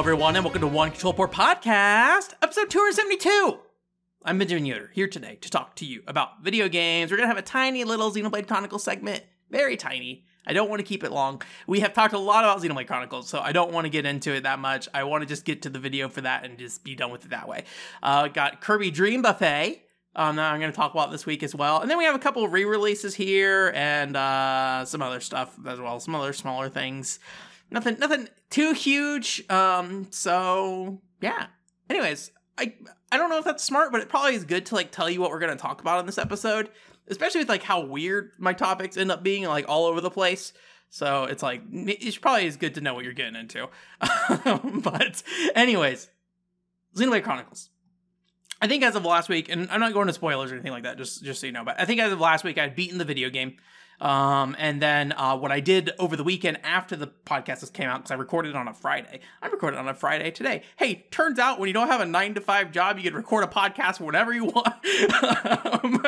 Everyone, and welcome to One Controller Port Podcast, episode 272. I'm Benjamin Yoder, here today to talk to you about video games. We're going to have a tiny little Xenoblade Chronicles segment, very tiny. I don't want to keep it long. We have talked a lot about Xenoblade Chronicles, so I don't want to get into it that much. I want to just get to the video for that and just be done with it that way. Uh, got Kirby Dream Buffet. Um, that I'm going to talk about this week as well. And then we have a couple of re-releases here and uh, some other stuff as well, some other smaller things nothing nothing too huge um so yeah. Anyways i i don't know if that's smart but it probably is good to like tell you what we're going to talk about in this episode especially with like how weird my topics end up being like all over the place. So it's like it's probably is good to know what you're getting into. But anyways xenoblade chronicles. I think as of last week, and I'm not going to spoilers or anything like that, just just so you know, but I think as of last week, I'd beaten the video game. Um, and then uh, what I did over the weekend after the podcast came out, because I recorded on a Friday. I recorded on a Friday today. Hey, turns out when you don't have a nine to five job, you can record a podcast whenever you want. um,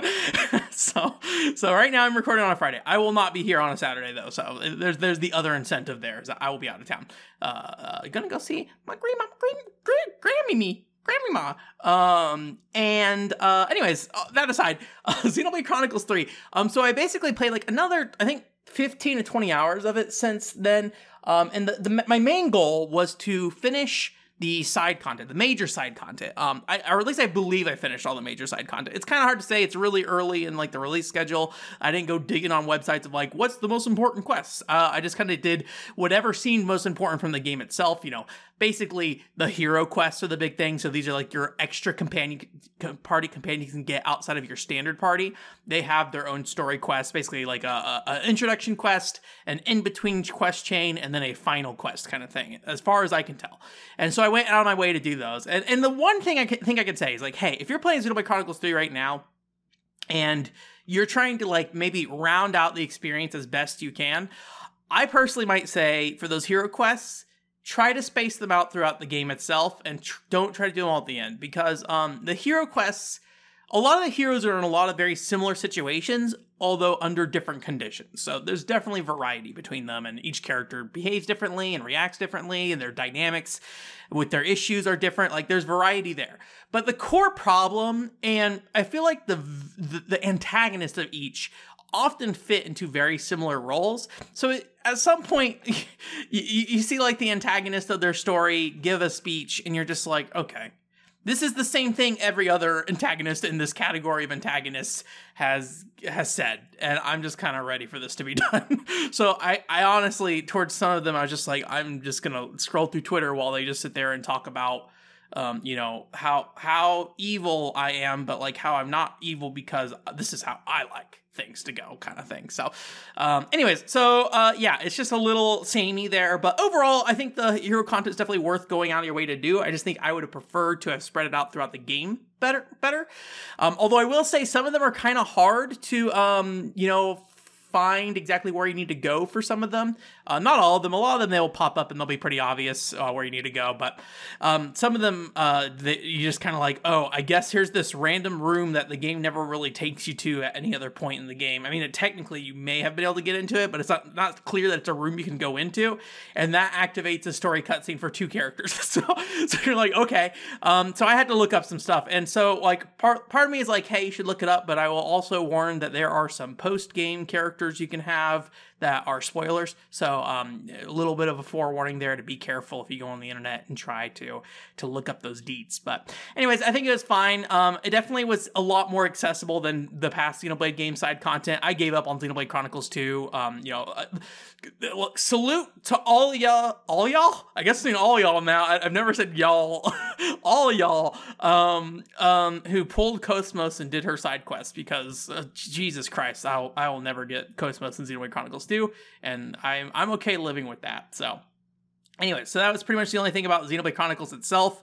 so, so right now I'm recording on a Friday. I will not be here on a Saturday though. So there's there's the other incentive there is I will be out of town. Uh, uh gonna go see my grandma, grand, Grammy me Grandma. Um, and uh, anyways, uh, that aside, uh, Xenoblade Chronicles 3. Um, so I basically played like another, I think, 15 to 20 hours of it since then. Um, and the, the my main goal was to finish the side content, the major side content. Um, I, or at least I believe I finished all the major side content. It's kind of hard to say. It's really early in like the release schedule. I didn't go digging on websites of like what's the most important quests. Uh, I just kind of did whatever seemed most important from the game itself. You know, basically the hero quests are the big thing. So these are like your extra companion party companions you can get outside of your standard party. They have their own story quests, basically like a, a, a introduction quest, an in between quest chain, and then a final quest kind of thing, as far as I can tell. And so I went out of my way to do those. And, and the one thing I think I could say is like, hey, if you're playing Xenoblade Chronicles 3 right now, and you're trying to like maybe round out the experience as best you can, I personally might say for those hero quests, try to space them out throughout the game itself and tr- don't try to do them all at the end because um, the hero quests a lot of the heroes are in a lot of very similar situations, although under different conditions. So there's definitely variety between them, and each character behaves differently and reacts differently, and their dynamics with their issues are different. Like there's variety there. But the core problem, and I feel like the the, the antagonist of each often fit into very similar roles. So at some point, you, you see like the antagonist of their story give a speech, and you're just like, okay, this is the same thing every other antagonist in this category of antagonists has has said, and I'm just kind of ready for this to be done. so I, I honestly, towards some of them, I was just like, I'm just gonna scroll through Twitter while they just sit there and talk about, um, you know, how how evil I am, but like how I'm not evil because this is how I like things to go kind of thing. So, um, anyways, so uh, yeah, it's just a little samey there, but overall, I think the hero content is definitely worth going out of your way to do. I just think I would have preferred to have spread it out throughout the game better. Better. Um, although I will say some of them are kind of hard to, um, you know, find exactly where you need to go for some of them. Uh, not all of them. A lot of them they will pop up and they'll be pretty obvious uh, where you need to go. But um, some of them uh, they, you just kind of like, oh, I guess here's this random room that the game never really takes you to at any other point in the game. I mean, it, technically you may have been able to get into it, but it's not not clear that it's a room you can go into, and that activates a story cutscene for two characters. so so you're like, okay. Um, so I had to look up some stuff, and so like part part of me is like, hey, you should look it up, but I will also warn that there are some post game characters characters you can have that are spoilers. So um, a little bit of a forewarning there to be careful if you go on the internet and try to to look up those deets. But anyways, I think it was fine. Um, it definitely was a lot more accessible than the past Xenoblade game side content. I gave up on Xenoblade Chronicles 2. Um, you know, uh, look, salute to all y'all, all y'all. I guess saying all y'all now. I, have never said y'all, all y'all. Um, um, who pulled KOS-MOS and did her side quest because uh, Jesus Christ, I'll I will never get KOS-MOS and Xenoblade Chronicles 2, and I'm I'm okay living with that. So Anyway, so that was pretty much the only thing about Xenoblade Chronicles itself.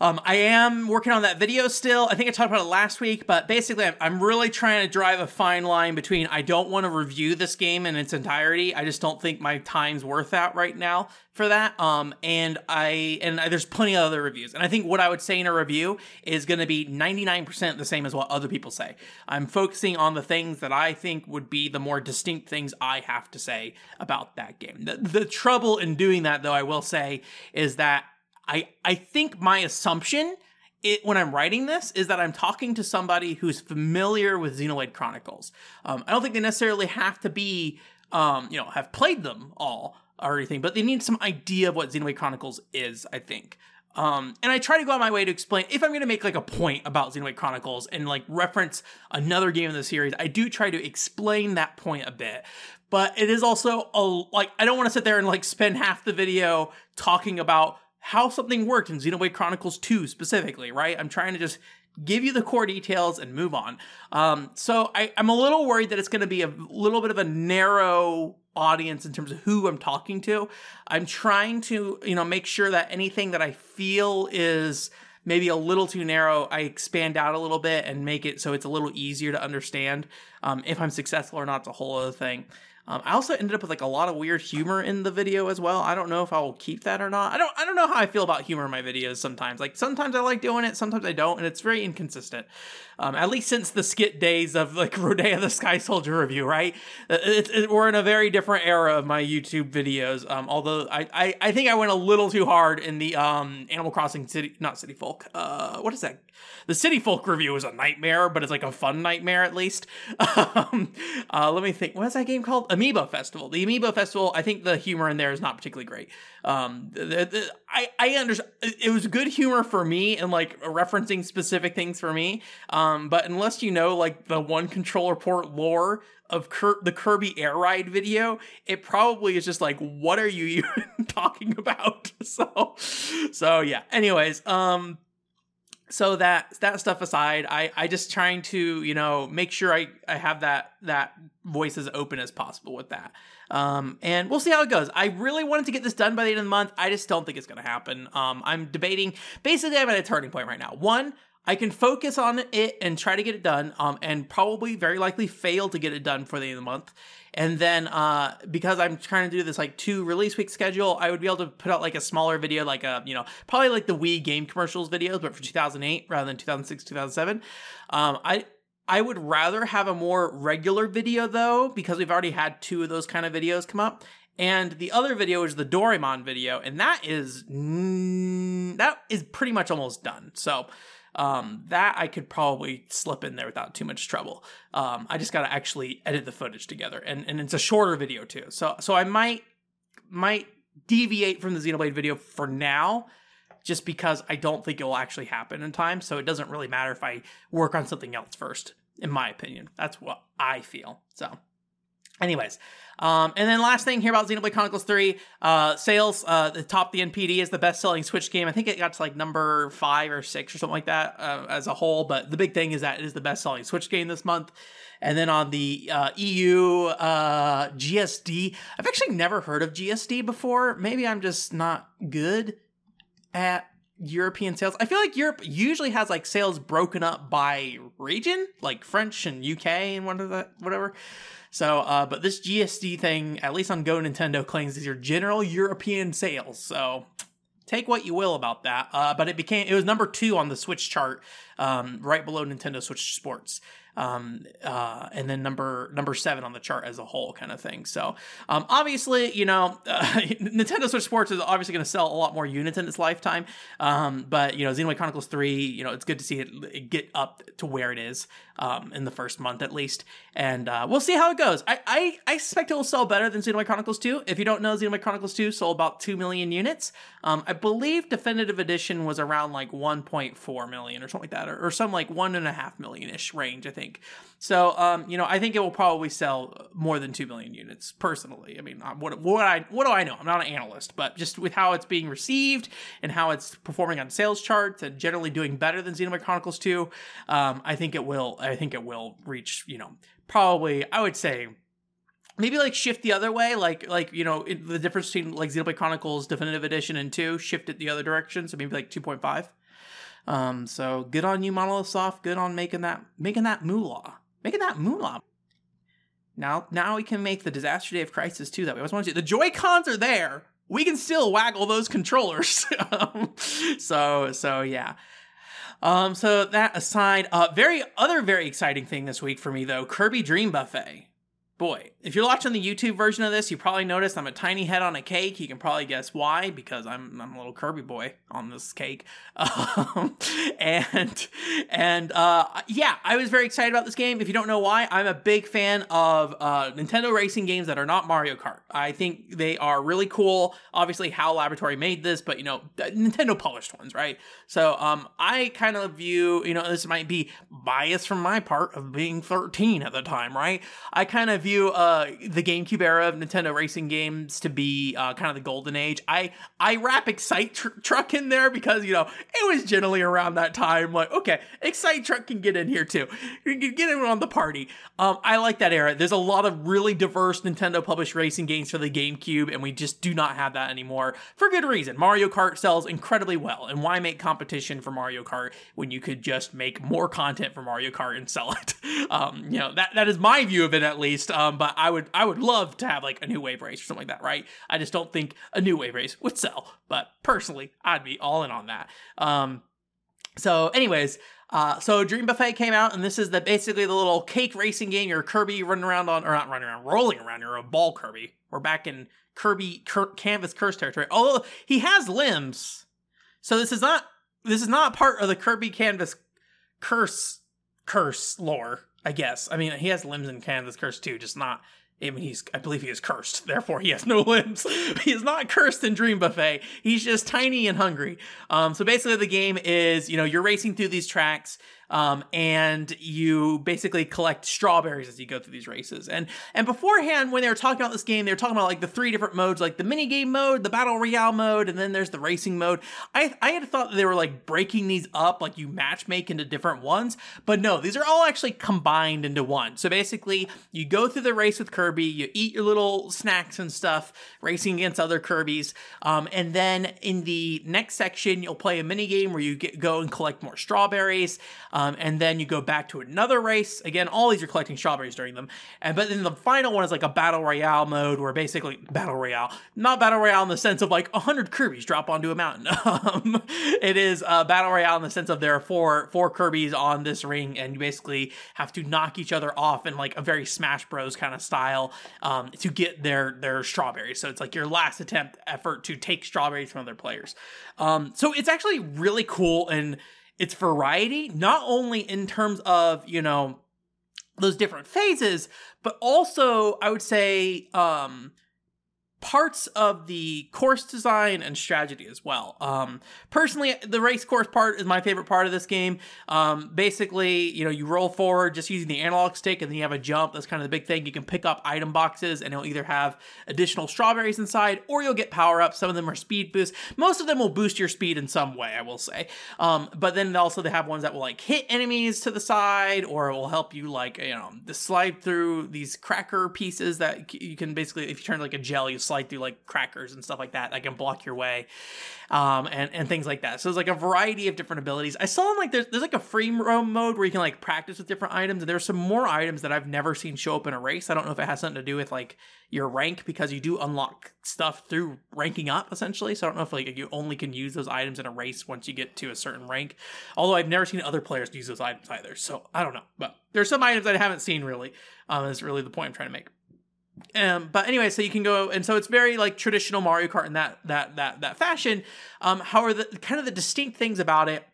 Um, I am working on that video still. I think I talked about it last week, but basically, I'm, I'm really trying to drive a fine line between I don't want to review this game in its entirety. I just don't think my time's worth that right now for that. Um, and I and I, there's plenty of other reviews, and I think what I would say in a review is going to be 99% the same as what other people say. I'm focusing on the things that I think would be the more distinct things I have to say about that game. The, the trouble in doing that, though, I will say, is that I I think my assumption it, when I'm writing this is that I'm talking to somebody who's familiar with Xenoblade Chronicles. Um, I don't think they necessarily have to be, um, you know, have played them all or anything, but they need some idea of what Xenoblade Chronicles is. I think. Um, and I try to go out my way to explain if I'm going to make like a point about Xenoblade Chronicles and like reference another game in the series, I do try to explain that point a bit. But it is also a like I don't want to sit there and like spend half the video talking about how something worked in Xenoblade Chronicles 2 specifically, right? I'm trying to just give you the core details and move on. Um, so I, I'm a little worried that it's going to be a little bit of a narrow audience in terms of who I'm talking to. I'm trying to, you know, make sure that anything that I feel is maybe a little too narrow, I expand out a little bit and make it so it's a little easier to understand. Um, if I'm successful or not, it's a whole other thing. Um, I also ended up with like a lot of weird humor in the video as well. I don't know if I will keep that or not. I don't. I don't know how I feel about humor in my videos. Sometimes, like sometimes I like doing it, sometimes I don't, and it's very inconsistent. Um, at least since the skit days of like Rodea the Sky Soldier review, right? Uh, it, it, we're in a very different era of my YouTube videos. Um, although I, I, I think I went a little too hard in the um Animal Crossing City, not City Folk. Uh, what is that? The City Folk review is a nightmare, but it's like a fun nightmare at least. um, uh, let me think. What is that game called? Amiibo Festival. The Amiibo Festival. I think the humor in there is not particularly great. Um, the, the, I I understand. It was good humor for me and like referencing specific things for me. Um, but unless you know like the one controller port lore of Cur- the Kirby Air Ride video, it probably is just like, what are you even talking about? So, so yeah. Anyways, um so that that stuff aside i i just trying to you know make sure i i have that that voice as open as possible with that. Um and we'll see how it goes. I really wanted to get this done by the end of the month. I just don't think it's to happen. Um i'm debating basically i'm at a turning point right now. One I can focus on it and try to get it done, um, and probably very likely fail to get it done for the end of the month. And then uh, because I'm trying to do this like two release week schedule, I would be able to put out like a smaller video, like a you know probably like the Wii game commercials videos, but for 2008 rather than 2006 2007. Um, I I would rather have a more regular video though because we've already had two of those kind of videos come up. And the other video is the Doraemon video, and that is mm, that is pretty much almost done. So um, that I could probably slip in there without too much trouble. Um, I just got to actually edit the footage together, and and it's a shorter video too. So so I might might deviate from the Xenoblade video for now, just because I don't think it will actually happen in time. So it doesn't really matter if I work on something else first, in my opinion. That's what I feel. So. Anyways, um, and then last thing here about Xenoblade Chronicles 3, uh, sales, uh, the top the NPD is the best selling Switch game. I think it got to like number five or six or something like that uh, as a whole. But the big thing is that it is the best selling Switch game this month. And then on the uh, EU uh, GSD, I've actually never heard of GSD before. Maybe I'm just not good at European sales. I feel like Europe usually has like sales broken up by region, like French and UK and whatever. So, uh, but this GSD thing, at least on Go Nintendo, claims these are general European sales. So, take what you will about that. Uh, but it became it was number two on the Switch chart, um, right below Nintendo Switch Sports um, uh, and then number number seven on the chart as a whole, kind of thing. So um, obviously, you know, uh, Nintendo Switch Sports is obviously going to sell a lot more units in its lifetime. Um, but you know, Xenoblade Chronicles Three, you know, it's good to see it get up to where it is um, in the first month at least, and uh, we'll see how it goes. I, I I suspect it will sell better than Xenoblade Chronicles Two. If you don't know, Xenoblade Chronicles Two sold about two million units. Um, I believe Definitive Edition was around like 1.4 million or something like that, or, or some like one and a half million ish range, I think think. So, um, you know, I think it will probably sell more than two million units. Personally, I mean, uh, what what I what do I know? I'm not an analyst, but just with how it's being received and how it's performing on sales charts and generally doing better than Xenoblade Chronicles Two, um, I think it will. I think it will reach. You know, probably I would say maybe like shift the other way like like you know the difference between like xenoblade chronicles definitive edition and 2 shift it the other direction so maybe like 2.5 Um, so good on you, Monolith Soft. Good on making that making that moolah, making that moolah. Now, now we can make the Disaster Day of Crisis too. That we always want to. The Joy Cons are there. We can still waggle those controllers. um, so, so yeah. Um, so that aside, uh, very other very exciting thing this week for me though, Kirby Dream Buffet boy, if you're watching the YouTube version of this, you probably noticed I'm a tiny head on a cake. You can probably guess why because I'm I'm a little Kirby boy on this cake. Um, and and uh, yeah, I was very excited about this game. If you don't know why, I'm a big fan of uh, Nintendo racing games that are not Mario Kart. I think they are really cool. Obviously, HAL Laboratory made this, but you know, Nintendo published ones, right? So um, I kind of view, you know, this might be bias from my part of being 13 at the time, right? I kind of view uh, the GameCube era of Nintendo racing games to be uh, kind of the golden age. I I wrap Excite tr- Truck in there because you know it was generally around that time. Like, okay, Excite Truck can get in here too. You can get in on the party. Um, I like that era. There's a lot of really diverse Nintendo published racing games for the GameCube, and we just do not have that anymore for good reason. Mario Kart sells incredibly well, and why make competition for Mario Kart when you could just make more content for Mario Kart and sell it. Um, you know that that is my view of it at least. Um, but I would I would love to have like a new wave race or something like that, right? I just don't think a new wave race would sell. But personally, I'd be all in on that. Um, so, anyways. Uh, so Dream Buffet came out, and this is the basically the little cake racing game. You're Kirby running around on, or not running around, rolling around. You're a ball Kirby. We're back in Kirby Cur- Canvas Curse territory. Although he has limbs, so this is not this is not part of the Kirby Canvas curse curse lore, I guess. I mean, he has limbs in Canvas Curse too, just not I mean, he's, I believe he is cursed, therefore he has no limbs. he is not cursed in Dream Buffet. He's just tiny and hungry. Um, so basically the game is, you know, you're racing through these tracks. Um, and you basically collect strawberries as you go through these races. And and beforehand, when they were talking about this game, they were talking about like the three different modes, like the mini game mode, the battle royale mode, and then there's the racing mode. I I had thought they were like breaking these up, like you match make into different ones, but no, these are all actually combined into one. So basically, you go through the race with Kirby, you eat your little snacks and stuff, racing against other Kirby's, um, and then in the next section, you'll play a mini game where you get go and collect more strawberries. And then you go back to another race. Again, all these are collecting strawberries during them. And but then the final one is like a battle royale mode where basically battle royale, not battle royale in the sense of like hundred Kirby's drop onto a mountain. Um, it is a battle royale in the sense of there are four four Kirby's on this ring, and you basically have to knock each other off in like a very Smash Bros kind of style um, to get their their strawberries. So it's like your last attempt effort to take strawberries from other players. Um, so it's actually really cool and it's variety, not only in terms of, you know, those different phases, but also I would say um parts of the course design and strategy as well. Um, personally, the race course part is my favorite part of this game. Um, basically, you know, you roll forward just using the analog stick, and then you have a jump. That's kind of the big thing. You can pick up item boxes, and it'll either have additional strawberries inside, or you'll get power ups. Some of them are speed boosts. Most of them will boost your speed in some way, I will say. Um, but then also they have ones that will like hit enemies to the side, or it will help you like you know slide through these cracker pieces that you can basically, if you turn like a you slide through like crackers and stuff like that that can block your way, um, and and things like that. So there's like a variety of different abilities. I saw like there's there's like a free roam mode where you can like practice with different items, and there's some more items that I've never seen show up in a race. I don't know if it has something to do with like your rank because you do unlock stuff through ranking up essentially. So I don't know if like you only can use those items in a race once you get to a certain rank. Although I've never seen other players use those items either, so I don't know. But there's some items that I haven't seen really. Um, is really the point I'm trying to make. Um, but anyway, so you can go, and so it's very like traditional Mario Kart in that that that that fashion. Um, however, the kind of the distinct things about it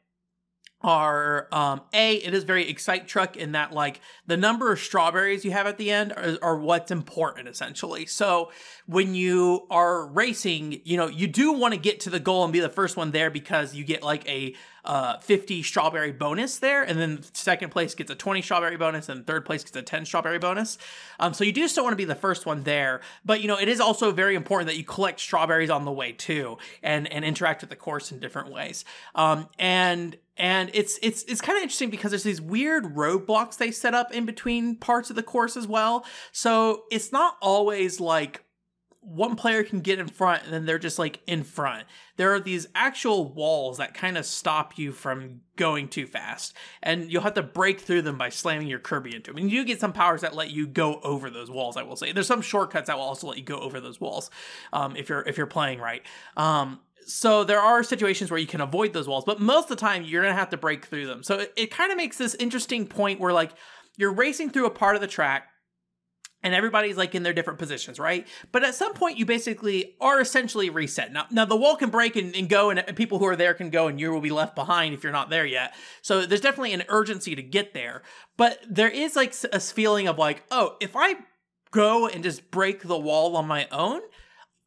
are um a it is very excite truck in that like the number of strawberries you have at the end are, are, what's important essentially so when you are racing you know you do want to get to the goal and be the first one there because you get like a uh, 50 strawberry bonus there, and then second place gets a 20 strawberry bonus, and third place gets a 10 strawberry bonus. Um, so you do still want to be the first one there, but you know it is also very important that you collect strawberries on the way too, and and interact with the course in different ways. Um, and and it's it's it's kind of interesting because there's these weird roadblocks they set up in between parts of the course as well. So it's not always like one player can get in front and then they're just like in front. There are these actual walls that kind of stop you from going too fast, and you'll have to break through them by slamming your Kirby into them. And you get some powers that let you go over those walls. I will say there's some shortcuts that will also let you go over those walls um, if you're if you're playing right. Um, so there are situations where you can avoid those walls, but most of the time you're gonna have to break through them. So it, it kind of makes this interesting point where like you're racing through a part of the track and everybody's like in their different positions, right? But at some point, you basically are essentially reset. Now, now the wall can break and, and go, and, and, people who are there can go, and you will be left behind if you're not there yet. So there's definitely an urgency to get there. But there is like a feeling of like, oh, if I go and just break the wall on my own,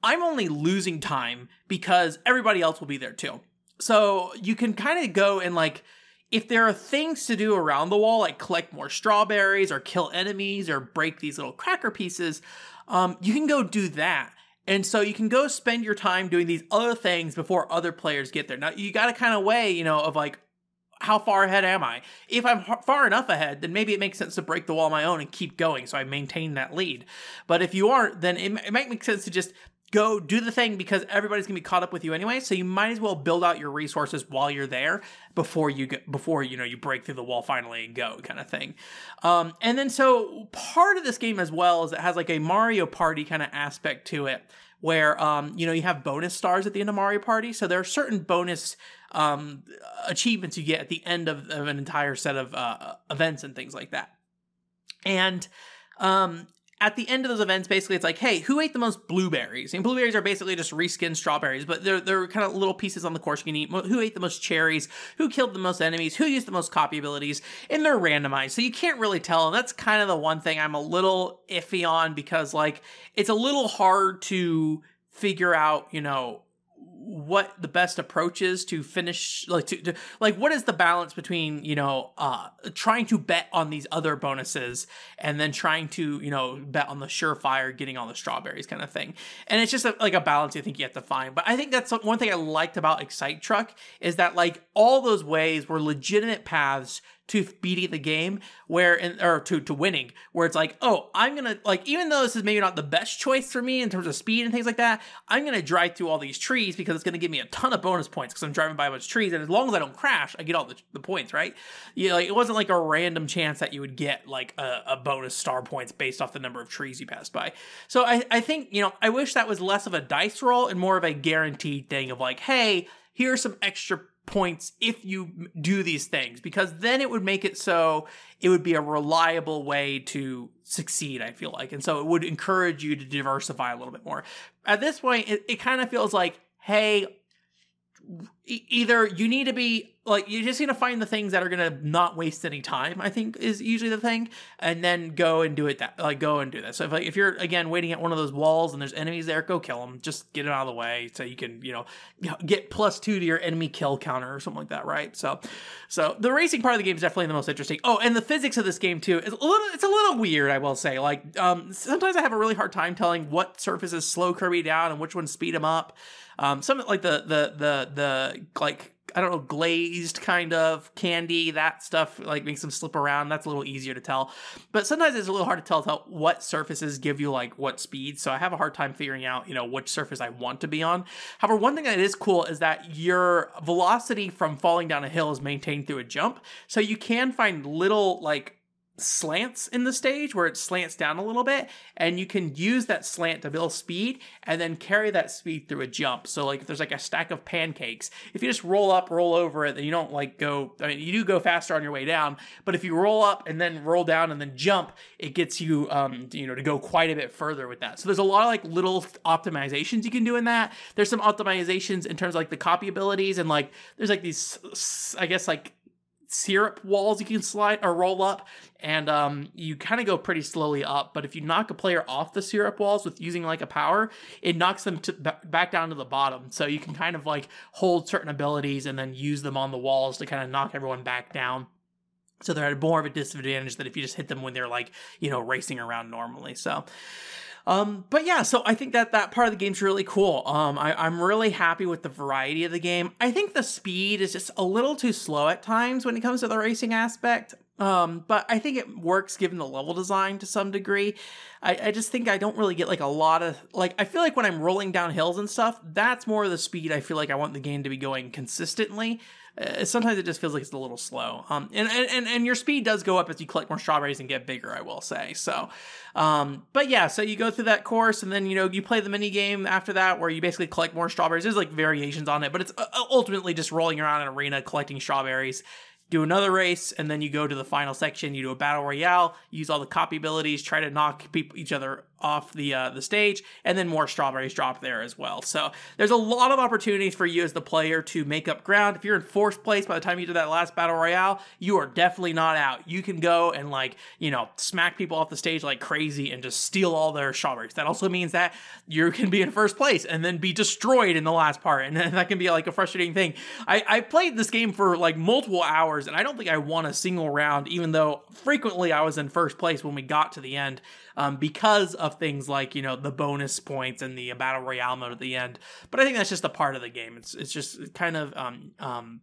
I'm only losing time because everybody else will be there too. So you can kind of go and like if there are things to do around the wall, like collect more strawberries or kill enemies or break these little cracker pieces, um, you can go do that. And so you can go spend your time doing these other things before other players get there. Now you got to kind of weigh, you know, of like, how far ahead am I? If I'm far enough ahead, then maybe it makes sense to break the wall on my own and keep going so I maintain that lead. But if you aren't, then it, it might make sense to just go do the thing because everybody's gonna be caught up with you anyway. So you might as well build out your resources while you're there before you get before you know you break through the wall finally and go kind of thing. Um, and then so part of this game as well is it has like a Mario Party kind of aspect to it where um, you know you have bonus stars at the end of Mario Party. So there are certain bonus um, achievements you get at the end of, of an entire set of uh, events and things like that. And um, at the end of those events, basically, it's like, hey, who ate the most blueberries? And blueberries are basically just reskinned strawberries, but they're they're kind of little pieces on the course you can eat. Who ate the most cherries? Who killed the most enemies? Who used the most copy abilities? And they're randomized, so you can't really tell. And that's kind of the one thing I'm a little iffy on because like it's a little hard to figure out, you know, what the best approach is to finish like to, to, like what is the balance between you know uh trying to bet on these other bonuses and then trying to you know bet on the surefire getting all the strawberries kind of thing? And it's just a, like a balance i think you have to find. But i think that's one thing i liked about excite truck is that like all those ways were legitimate paths to beating the game where in, or to to winning where it's like oh i'm gonna like even though this is maybe not the best choice for me in terms of speed and things like that i'm gonna drive through all these trees because it's gonna give me a ton of bonus points because i'm driving by a bunch of trees. And as long as i don't crash i get all the, the points right? Yeah like it wasn't like a random chance that you would get like a, a bonus star points based off the number of trees you passed by. So I, I think you know i wish that was less of a dice roll and more of a guaranteed thing of like hey here's some extra points if you do these things because then it would make it so it would be a reliable way to succeed i feel like. And so it would encourage you to diversify a little bit more. At this point it, it kind of feels like hey either you need to be like you just need to find the things that are gonna not waste any time i think is usually the thing and then go and do it that like go and do that. So if, like, if you're again waiting at one of those walls and there's enemies there go kill them just get it out of the way so you can you know get plus two to your enemy kill counter or something like that right? So so the racing part of the game is definitely the most interesting. Oh and the physics of this game too is a little it's a little weird i will say. Like um sometimes i have a really hard time telling what surfaces slow kirby down and which ones speed him up. Um, some like the the the the like I don't know glazed kind of candy that stuff like makes them slip around. That's a little easier to tell, but sometimes it's a little hard to tell, what surfaces give you like what speed. So I have a hard time figuring out you know which surface I want to be on. However, one thing that is cool is that your velocity from falling down a hill is maintained through a jump, so you can find little like slants in the stage where it slants down a little bit and you can use that slant to build speed and then carry that speed through a jump. So like if there's like a stack of pancakes if you just roll up roll over it then you don't like go i mean you do go faster on your way down but if you roll up and then roll down and then jump it gets you um you know to go quite a bit further with that. So there's a lot of like little optimizations you can do in that. There's some optimizations in terms of like the copy abilities and like there's like these i guess like syrup walls you can slide or roll up and um, you kind of go pretty slowly up but if you knock a player off the syrup walls with using like a power it knocks them to, back down to the bottom. So you can kind of like hold certain abilities and then use them on the walls to kind of knock everyone back down. So they're at more of a disadvantage than if you just hit them when they're like you know racing around normally. So um, but yeah, so I think that that part of the game's really cool. Um, I, I'm really happy with the variety of the game. I think the speed is just a little too slow at times when it comes to the racing aspect. Um, but I think it works given the level design to some degree. I, I just think I don't really get like a lot of like I feel like when I'm rolling down hills and stuff, that's more of the speed I feel like I want the game to be going consistently. Uh, sometimes it just feels like it's a little slow. Um, and, and and your speed does go up as you collect more strawberries and get bigger. I will say so. Um, but yeah, so you go through that course and then you know you play the mini game after that where you basically collect more strawberries. There's like variations on it, but it's uh, ultimately just rolling around an arena collecting strawberries do another race, and then you go to the final section. You do a battle royale, use all the copy abilities, try to knock people, each other off the uh, the stage, and then more strawberries drop there as well. So there's a lot of opportunities for you as the player to make up ground. If you're in fourth place by the time you do that last battle royale, you are definitely not out. You can go and like you know smack people off the stage like crazy and just steal all their strawberries. That also means that you can be in first place and then be destroyed in the last part, and that can be like a frustrating thing. I, I played this game for like multiple hours, and I don't think I won a single round, even though frequently I was in first place when we got to the end um, because of things like you know the bonus points and the battle royale mode at the end. But I think that's just a part of the game. It's it's just kind of um, um,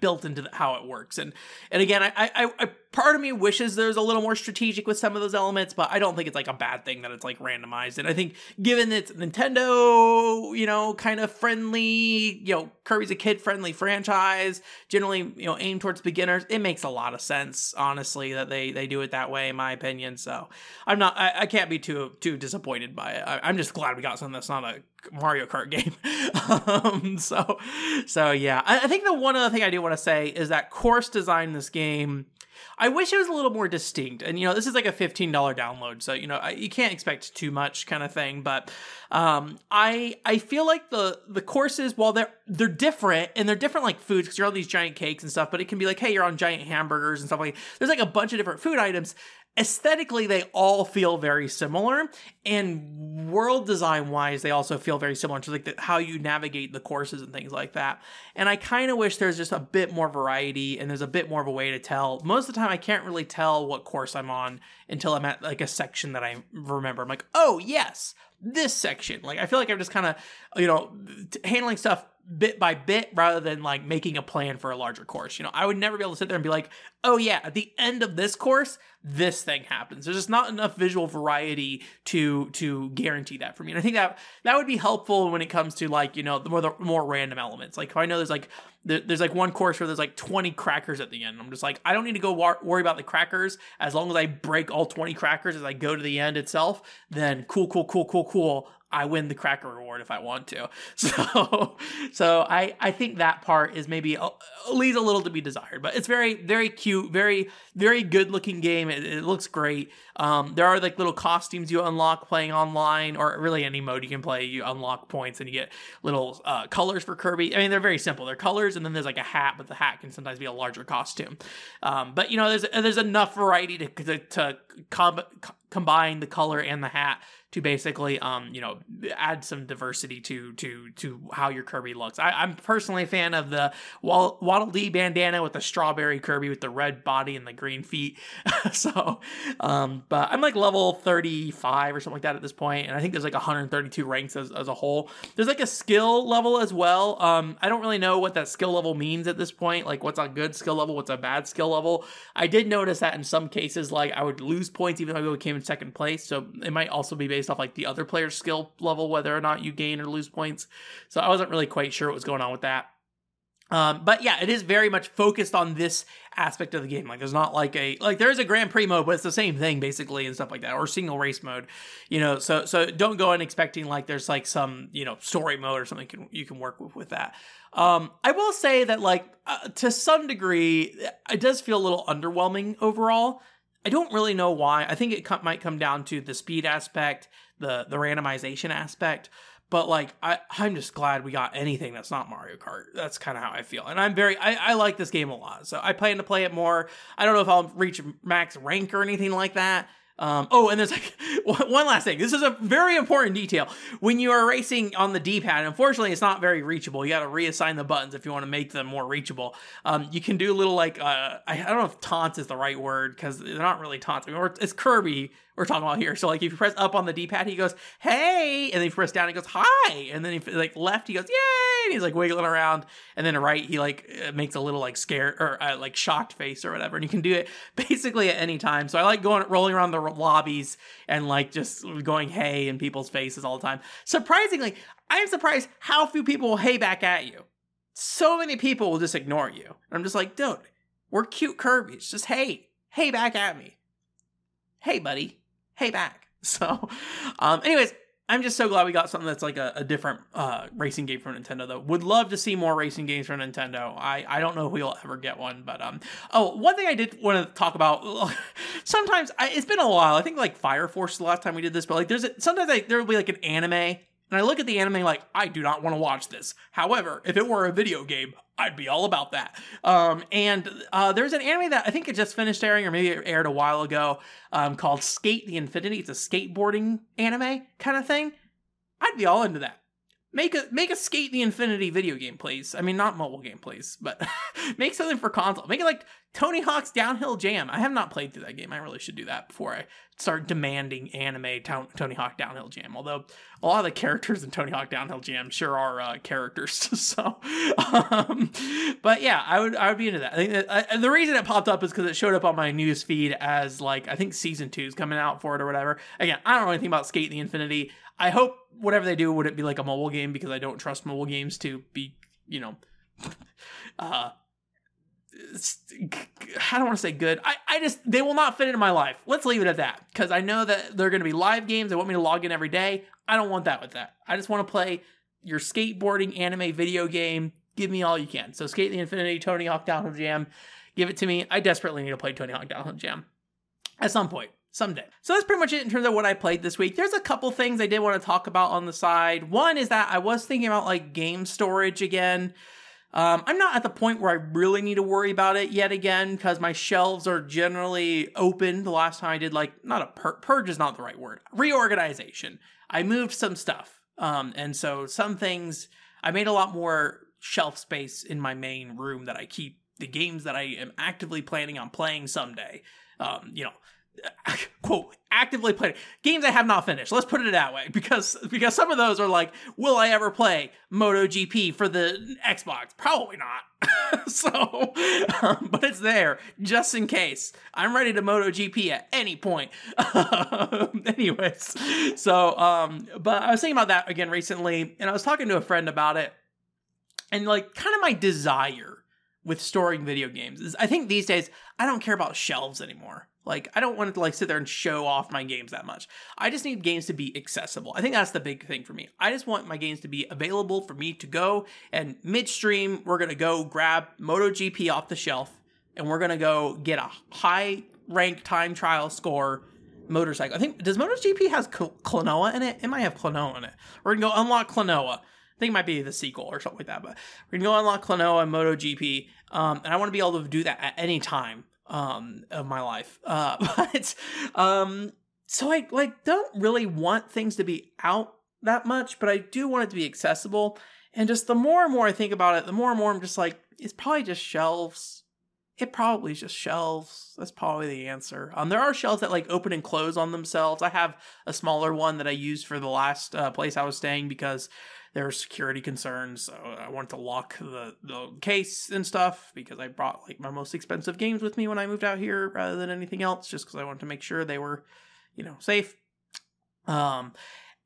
built into the, how it works. And and again, I, I, I part of me wishes there's a little more strategic with some of those elements, but I don't think it's like a bad thing that it's like randomized. And I think given it's Nintendo, you know, kind of friendly, you know, Kirby's a kid friendly franchise, generally, you know, aimed towards beginners, it makes a lot of sense, honestly, that they they do it that way, in my opinion. So I'm not, I, I can't be too too disappointed by it. I, am just glad we got something that's not a Mario Kart game. um, so, so yeah, I, I think the one other thing I do want to say is that course design this game. I wish it was a little more distinct. And you know, this is like a fifteen dollar download, so you know I, you can't expect too much kind of thing. But um, I I feel like the the courses, while they're they're different and they're different like foods because you're on these giant cakes and stuff. But it can be like, hey, you're on giant hamburgers and stuff like. There's like a bunch of different food items aesthetically they all feel very similar and world design wise they also feel very similar to like the, how you navigate the courses and things like that. And i kind of wish there's just a bit more variety and there's a bit more of a way to tell. Most of the time i can't really tell what course i'm on until i'm at like a section that i remember. I'm like oh yes this section. Like i feel like i'm just kind of you know handling stuff bit by bit rather than like making a plan for a larger course. You know, I would never be able to sit there and be like, oh yeah, at the end of this course, this thing happens. There's just not enough visual variety to to guarantee that for me. And I think that that would be helpful when it comes to like, you know, the more the more random elements. Like if I know there's like there's like one course where there's like 20 crackers at the end. I'm just like, I don't need to go war- worry about the crackers as long as I break all 20 crackers as I go to the end itself. Then cool, cool, cool, cool, cool. I win the cracker reward if I want to. So, so I I think that part is maybe a, leaves a little to be desired, but it's very very cute, very very good looking game. It, it looks great. Um, there are like little costumes you unlock playing online, or really any mode you can play. You unlock points and you get little uh, colors for Kirby. I mean, they're very simple. They're colors, and then there's like a hat, but the hat can sometimes be a larger costume. Um, but you know, there's there's enough variety to to, to combine the color and the hat to basically um you know add some diversity to to to how your Kirby looks. I, am personally a fan of the Waddle Dee bandana with the strawberry Kirby with the red body and the green feet. so um but I'm like level 35 or something like that at this point, and I think there's like 132 ranks as, as a whole. There's like a skill level as well. Um I don't really know what that skill level means at this point, like what's a good skill level, what's a bad skill level. I did notice that in some cases, like I would lose points even though I came in second place, so it might also be based off like the other player's skill level, whether or not you gain or lose points. So I wasn't really quite sure what was going on with that. Um, but yeah, it is very much focused on this aspect of the game. Like, there's not like a like there's a Grand Prix mode, but it's the same thing basically and stuff like that, or single race mode. You know, so so don't go in expecting like there's like some you know story mode or something can, you can work with with that. Um, I will say that like uh, to some degree, it does feel a little underwhelming overall. I don't really know why. I think it co- might come down to the speed aspect, the the randomization aspect. But like, I I'm just glad we got anything that's not Mario Kart. That's kind of how I feel, and I'm very I, I like this game a lot. So I plan to play it more. I don't know if I'll reach max rank or anything like that. Um, oh, and there's like one last thing. This is a very important detail. When you are racing on the D-pad, unfortunately, it's not very reachable. You got to reassign the buttons if you want to make them more reachable. Um, you can do a little like uh, I, don't know if taunts is the right word because they're not really taunts. I mean, it's Kirby we're talking about here. So like if you press up on the D-pad, he goes, "Hey," and then you press down, he goes, "Hi," and then if like left, he goes, "Yay." And he's like wiggling around. And then right, he like uh, makes a little like scared or uh, like shocked face or whatever. And you can do it basically at any time. So I like going rolling around the lobbies and like just going hey in people's faces all the time. Surprisingly, I am surprised how few people will hey back at you. So many people will just ignore you. And I'm just like, dude, we're cute Kirby's. Just hey, hey back at me. Hey, buddy. Hey back. So, um, anyways, I'm just so glad we got something that's like a, a different uh, racing game from Nintendo. Though, would love to see more racing games from Nintendo. I I don't know if we'll ever get one, but um. Oh, one thing I did want to talk about. Sometimes I, it's been a while. I think like Fire Force the last time we did this, but like there's a, sometimes there will be like an anime and I look at the anime like, I do not want to watch this. However, if it were a video game, I'd be all about that. Um, and uh, there's an anime that I think it just finished airing, or maybe it aired a while ago, um, called SK8 the Infinity. It's a skateboarding anime kind of thing. I'd be all into that. Make a make a SK8 the Infinity video game, please. I mean, not mobile game, please, but make something for console. Make it like Tony Hawk's Downhill Jam. I have not played through that game. I really should do that before I start demanding anime Tony Hawk Downhill Jam. Although a lot of the characters in Tony Hawk Downhill Jam sure are uh, characters. so, um, but yeah, I would I would be into that. I think that, the reason it popped up is because it showed up on my news feed as like I think season two is coming out for it or whatever. Again, I don't know anything about SK8 the Infinity. I hope whatever they do would it be like a mobile game because I don't trust mobile games to be you know. uh I don't want to say good. I, I just they will not fit into my life. Let's leave it at that because I know that they're going to be live games. They want me to log in every day. I don't want that with that. I just want to play your skateboarding anime video game. Give me all you can. So SK8 the Infinity, Tony Hawk Downhill Jam, give it to me. I desperately need to play Tony Hawk Downhill Jam at some point someday. So that's pretty much it in terms of what I played this week. There's a couple things I did want to talk about on the side. One is that I was thinking about like game storage again. Um, I'm not at the point where I really need to worry about it yet again because my shelves are generally open. The last time I did like not a pur- purge is not the right word reorganization. I moved some stuff, um, and so some things I made a lot more shelf space in my main room that I keep the games that I am actively planning on playing someday. Um, you know, quote actively played games I have not finished. Let's put it that way because because some of those are like, will I ever play MotoGP for the Xbox? Probably not. so, um, but it's there just in case. I'm ready to MotoGP at any point. anyways, so um, but I was thinking about that again recently, and I was talking to a friend about it, and like kind of my desire with storing video games is I think these days I don't care about shelves anymore. Like I don't want to like sit there and show off my games that much. I just need games to be accessible. I think that's the big thing for me. I just want my games to be available for me to go and midstream we're going to go grab MotoGP off the shelf and we're going to go get a high rank time trial score motorcycle. I think does MotoGP has Klonoa in it? It might have Klonoa in it. We're going to go unlock Klonoa. I think it might be the sequel or something like that, but we're gonna go unlock Klonoa and MotoGP, um, and I want to be able to do that at any time um, of my life. Uh, but um, so I like don't really want things to be out that much, but I do want it to be accessible. And just the more and more I think about it, the more and more I'm just like, it's probably just shelves. It probably is just shelves. That's probably the answer. Um, there are shelves that like open and close on themselves. I have a smaller one that I used for the last uh, place I was staying because there were security concerns. So I wanted to lock the, the case and stuff because I brought like my most expensive games with me when I moved out here rather than anything else, just because I wanted to make sure they were, you know, safe. Um,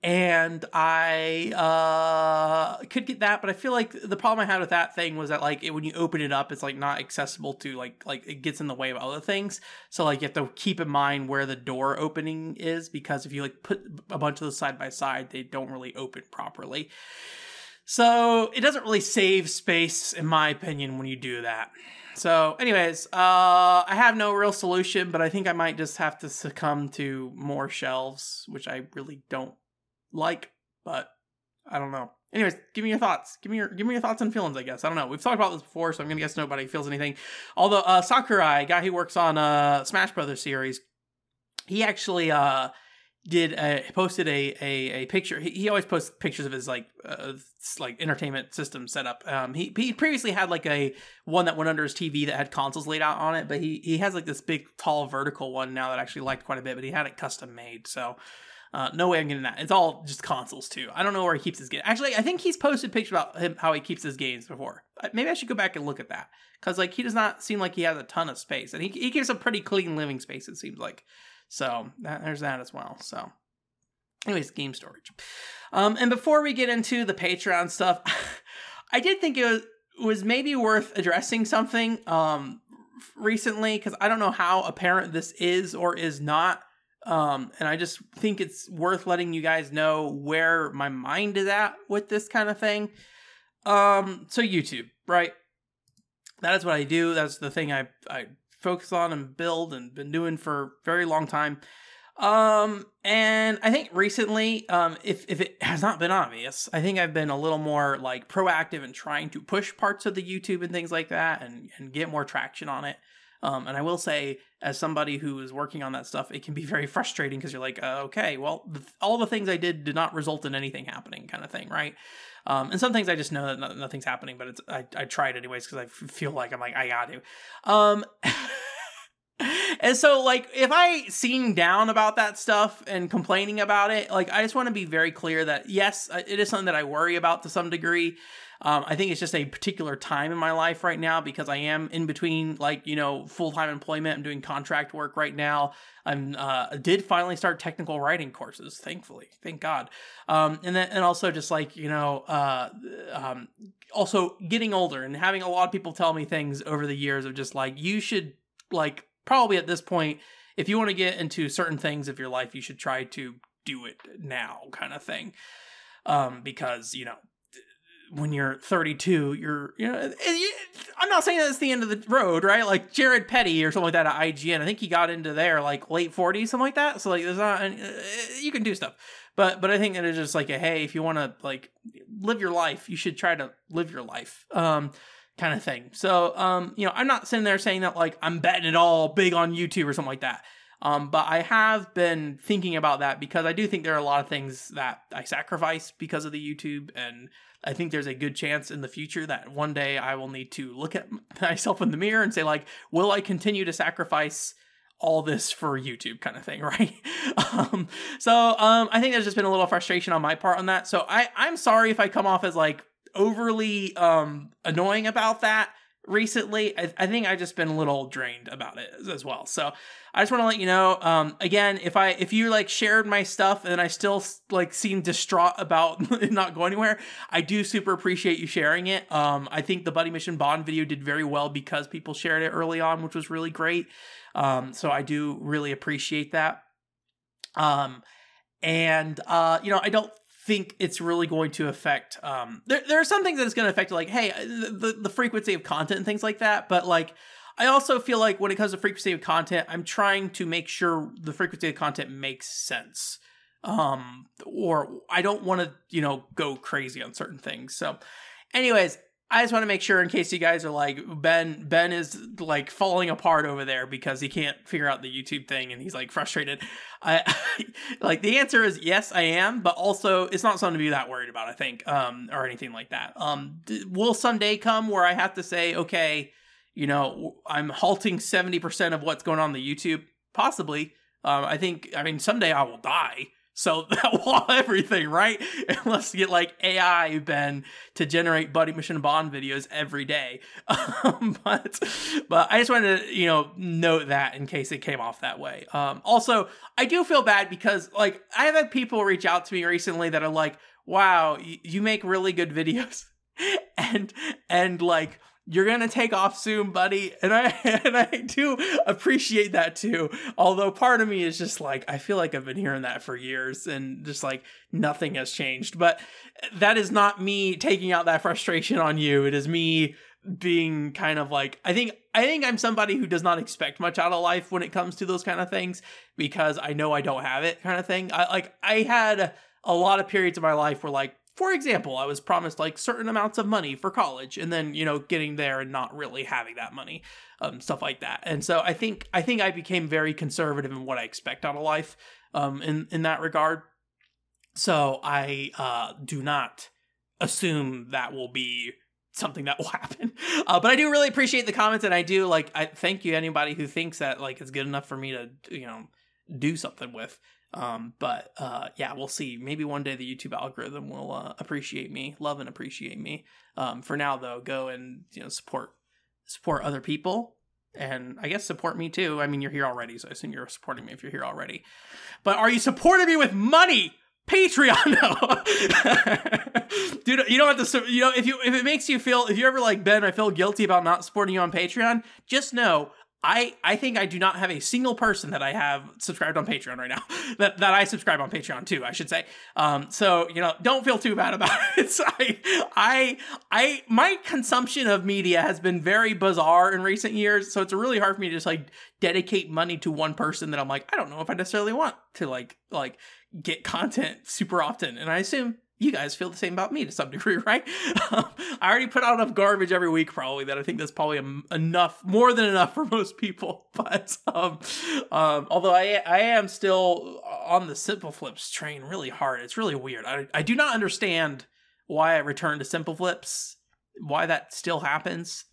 and I uh, could get that, but I feel like the problem I had with that thing was that like it, when you open it up, it's like not accessible to like like it gets in the way of other things. So like you have to keep in mind where the door opening is because if you like put a bunch of those side by side, they don't really open properly. So it doesn't really save space, in my opinion, when you do that. So, anyways, uh, I have no real solution, but I think I might just have to succumb to more shelves, which I really don't like, but I don't know. Anyways, give me your thoughts. Give me your give me your thoughts and feelings. I guess I don't know. We've talked about this before, so I'm gonna guess nobody feels anything. Although uh, Sakurai, guy who works on uh Smash Brothers series, he actually uh did a, posted a, a a picture. He, he always posts pictures of his like uh, like entertainment system setup. Um, he he previously had like a one that went under his TV that had consoles laid out on it, but he he has like this big tall vertical one now that I actually liked quite a bit. But he had it custom made, so Uh, no way I'm getting that. It's all just consoles too. I don't know where he keeps his games. Actually, I think he's posted pictures about him how he keeps his games before. Maybe I should go back and look at that because like he does not seem like he has a ton of space, and he he keeps a pretty clean living space. It seems like. So that, there's that as well. So, anyways, game storage. Um, and before we get into the Patreon stuff, I did think it was was maybe worth addressing something um recently because I don't know how apparent this is or is not. Um, and I just think it's worth letting you guys know where my mind is at with this kind of thing. Um, so YouTube, right? That is what I do. That's the thing I I focus on and build and been doing for a very long time. Um, and I think recently, um, if if it has not been obvious, I think I've been a little more like proactive in trying to push parts of the YouTube and things like that, and and get more traction on it. Um, and I will say, as somebody who is working on that stuff, it can be very frustrating because you're like, uh, okay, well, th- all the things I did did not result in anything happening, kind of thing, right? Um, and some things I just know that no- nothing's happening, but it's I, I try it anyways because I f- feel like I'm like I got to. Um, and so like if I seem down about that stuff and complaining about it, like I just want to be very clear that yes, it is something that I worry about to some degree. Um, I think it's just a particular time in my life right now because I am in between, like you know, full time employment. I'm doing contract work right now. I'm uh, did finally start technical writing courses, thankfully, thank God. Um, and then and also just like you know, uh, um, also getting older and having a lot of people tell me things over the years of just like you should like probably at this point, if you want to get into certain things of your life, you should try to do it now, kind of thing. Um, because you know, when you're 32, you're you know, I'm not saying that's the end of the road, right? Like Jared Petty or something like that at IGN. I think he got into there like late 40s, something like that. So like, there's not uh, you can do stuff, but but I think that it's just like a hey, if you want to like live your life, you should try to live your life. Um, kind of thing. So, um, you know, I'm not sitting there saying that like I'm betting it all big on YouTube or something like that. Um, but I have been thinking about that because I do think there are a lot of things that I sacrifice because of the YouTube, and I think there's a good chance in the future that one day I will need to look at myself in the mirror and say like, will I continue to sacrifice all this for YouTube kind of thing, right? um, so um, I think there's just been a little frustration on my part on that. So I I'm sorry if I come off as like overly um annoying about that recently I, I, think I've just been a little drained about it as well. So i just want to let you know um again if i if you like shared my stuff and i still like seem distraught about not going anywhere i do super appreciate you sharing it. Um i think the buddy mission bond video did very well because people shared it early on which was really great. Um so i do really appreciate that. Um and uh you know i don't think it's really going to affect um there, there are some things that it's going to affect like hey the, the frequency of content and things like that but like i also feel like when it comes to frequency of content i'm trying to make sure the frequency of content makes sense um or i don't want to you know go crazy on certain things so anyways I just want to make sure in case you guys are like Ben Ben is like falling apart over there because he can't figure out the YouTube thing and he's like frustrated. I like the answer is yes, I am, but also it's not something to be that worried about, I think, um or anything like that. Um will someday come where I have to say, okay, you know, I'm halting 70% of what's going on the YouTube? Possibly. Um I think I mean someday I will die so that will everything, right? Unless you get like AI Ben to generate Buddy Mission Bond videos every day. Um, but but I just wanted to, you know, note that in case it came off that way. Um, also, I do feel bad because like I have had people reach out to me recently that are like, wow, you make really good videos. and and like you're gonna take off soon, buddy. And I and I do appreciate that too. Although part of me is just like, I feel like I've been hearing that for years and just like nothing has changed. But that is not me taking out that frustration on you. It is me being kind of like I think I think I'm somebody who does not expect much out of life when it comes to those kind of things because I know I don't have it kind of thing. I like I had a lot of periods of my life where like for example, I was promised like certain amounts of money for college and then, you know, getting there and not really having that money, um, stuff like that. And so I think, I think I became very conservative in what I expect out of life, um, in, in that regard. So I, uh, do not assume that will be something that will happen. Uh, but I do really appreciate the comments and I do like, I thank you anybody who thinks that like it's good enough for me to, you know, do something with. Um, but uh, yeah, we'll see. Maybe one day the YouTube algorithm will uh, appreciate me, love and appreciate me. Um, for now, though, go and you know support support other people, and I guess support me too. I mean, you're here already, so I assume you're supporting me if you're here already. But are you supporting me with money? Patreon, no. dude. You don't have to. You know, if you if it makes you feel, if you ever like Ben, I feel guilty about not supporting you on Patreon. Just know I I think I do not have a single person that I have subscribed on Patreon right now that, that I subscribe on Patreon too. I should say. Um, so you know, don't feel too bad about it. So I I I my consumption of media has been very bizarre in recent years. So it's really hard for me to just like dedicate money to one person that I'm like I don't know if I necessarily want to like like get content super often. And I assume you guys feel the same about me to some degree, right? Um, I already put out enough garbage every week, probably that I think that's probably enough, more than enough for most people. But um, um, although I I am still on the SimpleFlips train really hard. It's really weird. I I do not understand why I returned to SimpleFlips, why that still happens.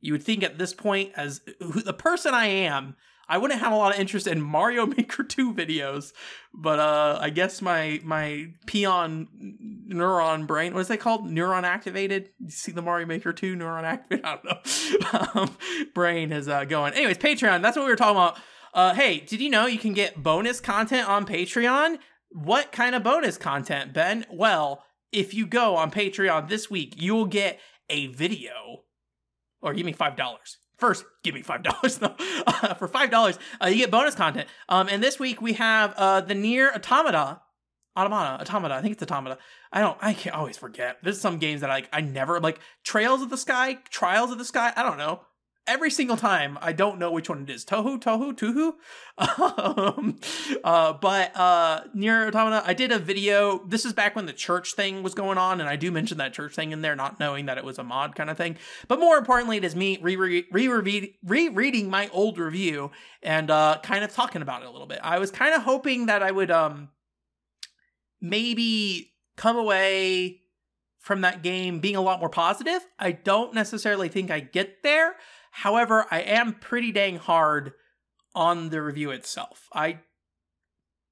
You would think at this point, as the person I am, I wouldn't have a lot of interest in Mario Maker 2 videos, but uh, I guess my my peon neuron brain, what is that called? Neuron activated? You see the Mario Maker 2 neuron activated? I don't know. um, brain is uh, going. Anyways, Patreon, that's what we were talking about. Uh, hey, did you know you can get bonus content on Patreon? What kind of bonus content, Ben? Well, if you go on Patreon this week, you'll get a video. Or give me $5 First, give me five dollars though. Uh, for five dollars, uh, you get bonus content. Um, and this week we have uh the NieR Automata, Automata, Automata. I think it's Automata. I don't. I can't always forget. There's some games that I. I never like Trails of the Sky, Trials of the Sky. I don't know every single time I don't know which one it is. Tohu, Tohu, Tuhu. Um, uh, but uh, NieR Automata, I did a video. This is back when the church thing was going on, and I do mention that church thing in there, not knowing that it was a mod kind of thing. But more importantly, it is me re-reading my old review and uh, kind of talking about it a little bit. I was kind of hoping that I would um maybe come away from that game being a lot more positive. I don't necessarily think I get there However, I am pretty dang hard on the review itself. I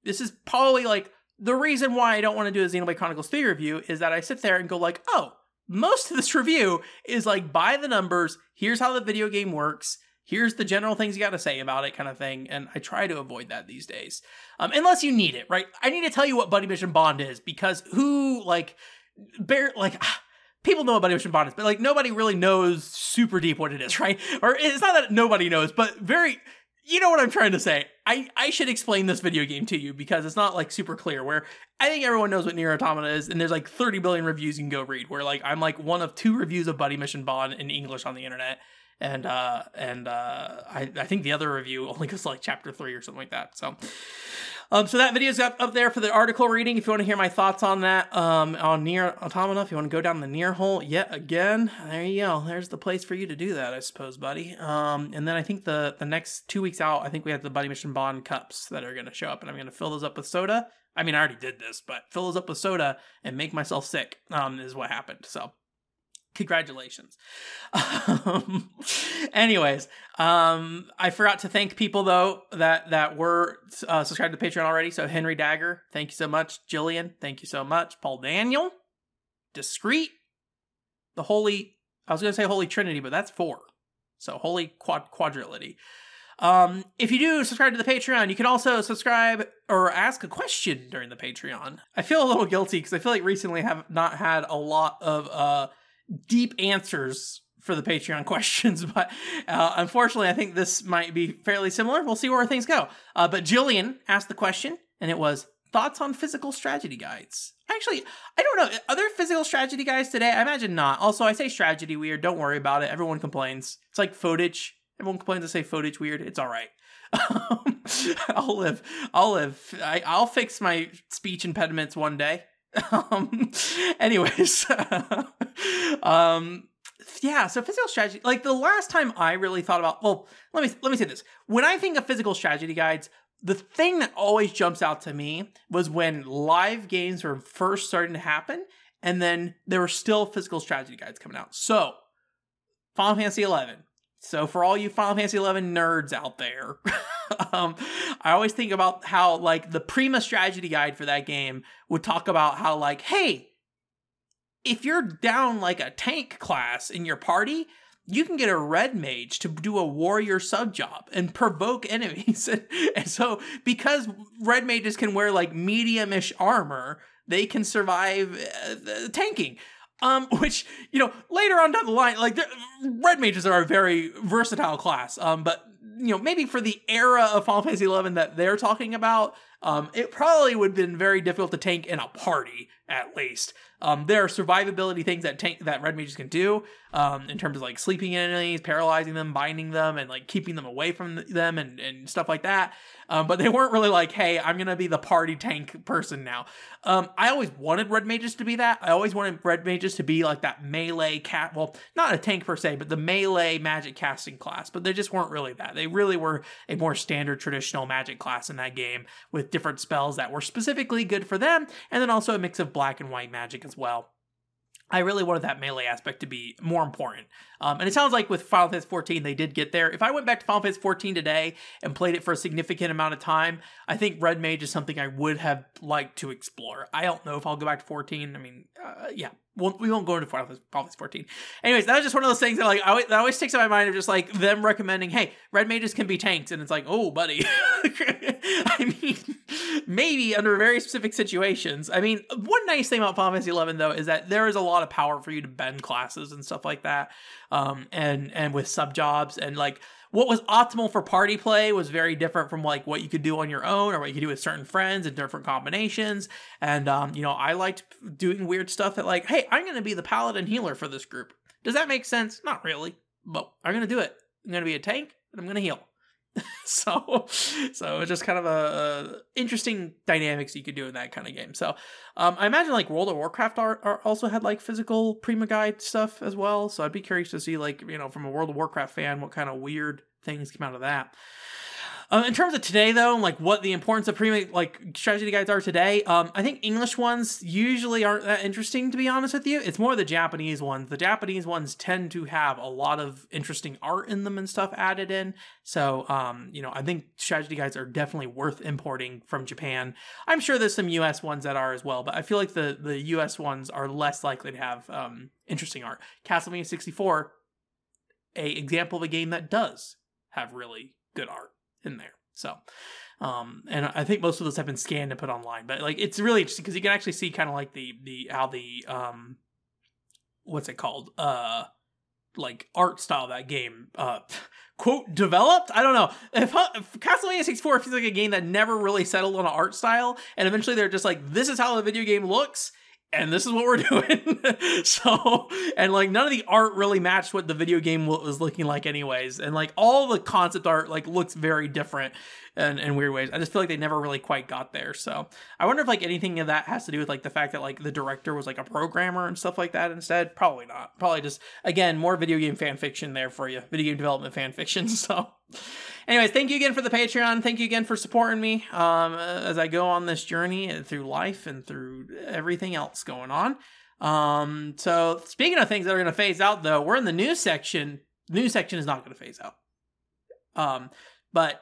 this is probably like the reason why I don't want to do a Xenoblade Chronicles 3 review is that I sit there and go like, "Oh, most of this review is like by the numbers, here's how the video game works, here's the general things you got to say about it kind of thing and i try to avoid that these days um, unless you need it right i need to tell you what buddy mission bond is because who like bear like people know about Mission Bond but like nobody really knows super deep what it is, right? Or it's not that nobody knows, but very you know what I'm trying to say. I, I should explain this video game to you because it's not like super clear. Where I think everyone knows what NieR Automata is, and there's like 30 billion reviews you can go read. Where like I'm like one of two reviews of Buddy Mission Bond in English on the internet, and uh and uh I, I think the other review only goes to like chapter three or something like that. So um, so that video's up, up there for the article reading if you want to hear my thoughts on that. Um, on NieR Automata, if you want to go down the NieR hole yet again, there you go. There's the place for you to do that, I suppose, buddy. Um, and then I think the the next two weeks out, I think we have the Buddy Mission Bond cups that are going to show up, and I'm going to fill those up with soda. I mean, I already did this, but fill those up with soda and make myself sick. Um, is what happened. So congratulations. Um, anyways um i forgot to thank people though that that were uh, subscribed to patreon already. So henry dagger thank you so much. Jillian thank you so much. Paul daniel discreet the holy i was gonna say holy trinity but that's four. So holy quad quadrility. Um, if you do subscribe to the Patreon, you can also subscribe or ask a question during the Patreon. I feel a little guilty because I feel like recently have not had a lot of uh deep answers for the Patreon questions, but uh, unfortunately, I think this might be fairly similar. We'll see where things go. Uh, but Jillian asked the question, and it was thoughts on physical strategy guides. Actually, I don't know. Are there physical strategy guides today? I imagine not. Also, I say strategy weird. Don't worry about it. Everyone complains. It's like footage. Everyone complains to say footage weird. It's all right. I'll live. I'll live. I, I'll fix my speech impediments one day. um, anyways, um, yeah. So physical strategy, like the last time I really thought about, well, let me let me say this: when I think of physical strategy guides, the thing that always jumps out to me was when live games were first starting to happen, and then there were still physical strategy guides coming out. So, Final Fantasy XI. So for all you Final Fantasy XI nerds out there, um, I always think about how like the Prima strategy guide for that game would talk about how like, hey, if you're down like a tank class in your party, you can get a red mage to do a warrior sub job and provoke enemies. and so, because red mages can wear like medium-ish armor, they can survive uh, tanking. Um, which you know later on down the line, like red mages are a very versatile class. Um, but you know maybe for the era of Final Fantasy XI that they're talking about, um, it probably would have been very difficult to tank in a party at least. Um, there are survivability things that tank that red mages can do um, in terms of like sleeping enemies, paralyzing them, binding them, and like keeping them away from them and, and stuff like that. Um, but they weren't really like, hey, I'm gonna be the party tank person now. Um, I always wanted red mages to be that. I always wanted red mages to be like that melee cat. Well, not a tank per se, but the melee magic casting class. But they just weren't really that. They really were a more standard traditional magic class in that game with different spells that were specifically good for them, and then also a mix of black and white magic as well. I really wanted that melee aspect to be more important. Um, and it sounds like with Final Fantasy 14, they did get there. If I went back to Final Fantasy 14 today and played it for a significant amount of time, I think Red Mage is something I would have liked to explore. I don't know if I'll go back to 14. I mean, uh, yeah, we won't go into Final Fantasy 14. Anyways, that was just one of those things that like I, that always sticks in my mind of just like them recommending, hey, Red Mages can be tanks, and it's like, oh, buddy. I mean, maybe under very specific situations. I mean, one nice thing about Final Fantasy 11 though is that there is a lot of power for you to bend classes and stuff like that, um, and and with sub jobs and like what was optimal for party play was very different from like what you could do on your own or what you could do with certain friends and different combinations. And um, you know, I liked doing weird stuff that like, hey, I'm gonna be the paladin healer for this group. Does that make sense? Not really, but I'm gonna do it. I'm gonna be a tank and I'm gonna heal. so so it's just kind of a, a, interesting dynamics you could do in that kind of game. So um, i imagine like world of warcraft are, are also had like physical prima guide stuff as well. So i'd be curious to see like you know from a world of warcraft fan what kind of weird things come out of that um, in terms of today, though, like what the importance of pre like strategy guides are today, um, I think English ones usually aren't that interesting. To be honest with you, it's more the Japanese ones. The Japanese ones tend to have a lot of interesting art in them and stuff added in. So, um, you know, I think strategy guides are definitely worth importing from Japan. I'm sure there's some U.S. ones that are as well, but I feel like the the U.S. ones are less likely to have um, interesting art. Castlevania 64, a example of a game that does have really good art in there. So, um, and I think most of those have been scanned and put online, but like it's really interesting because you can actually see kind of like the the how the um, what's it called? Uh, like art style that game uh quote developed i don't know if, if castlevania 64 feels like a game that never really settled on an art style and eventually they're just like this is how the video game looks and this is what we're doing. so, and like none of the art really matched what the video game was looking like, anyways. And like all the concept art like looks very different in, in weird ways. I just feel like they never really quite got there. So, I wonder if like anything of that has to do with like the fact that like the director was like a programmer and stuff like that instead. Probably not. Probably just again more video game fan fiction there for you, video game development fan fiction. So. Anyways, thank you again for the Patreon. Thank you again for supporting me um, as I go on this journey through life and through everything else going on. Um, so speaking of things that are going to phase out, though, we're in the news section. News section is not going to phase out. Um, but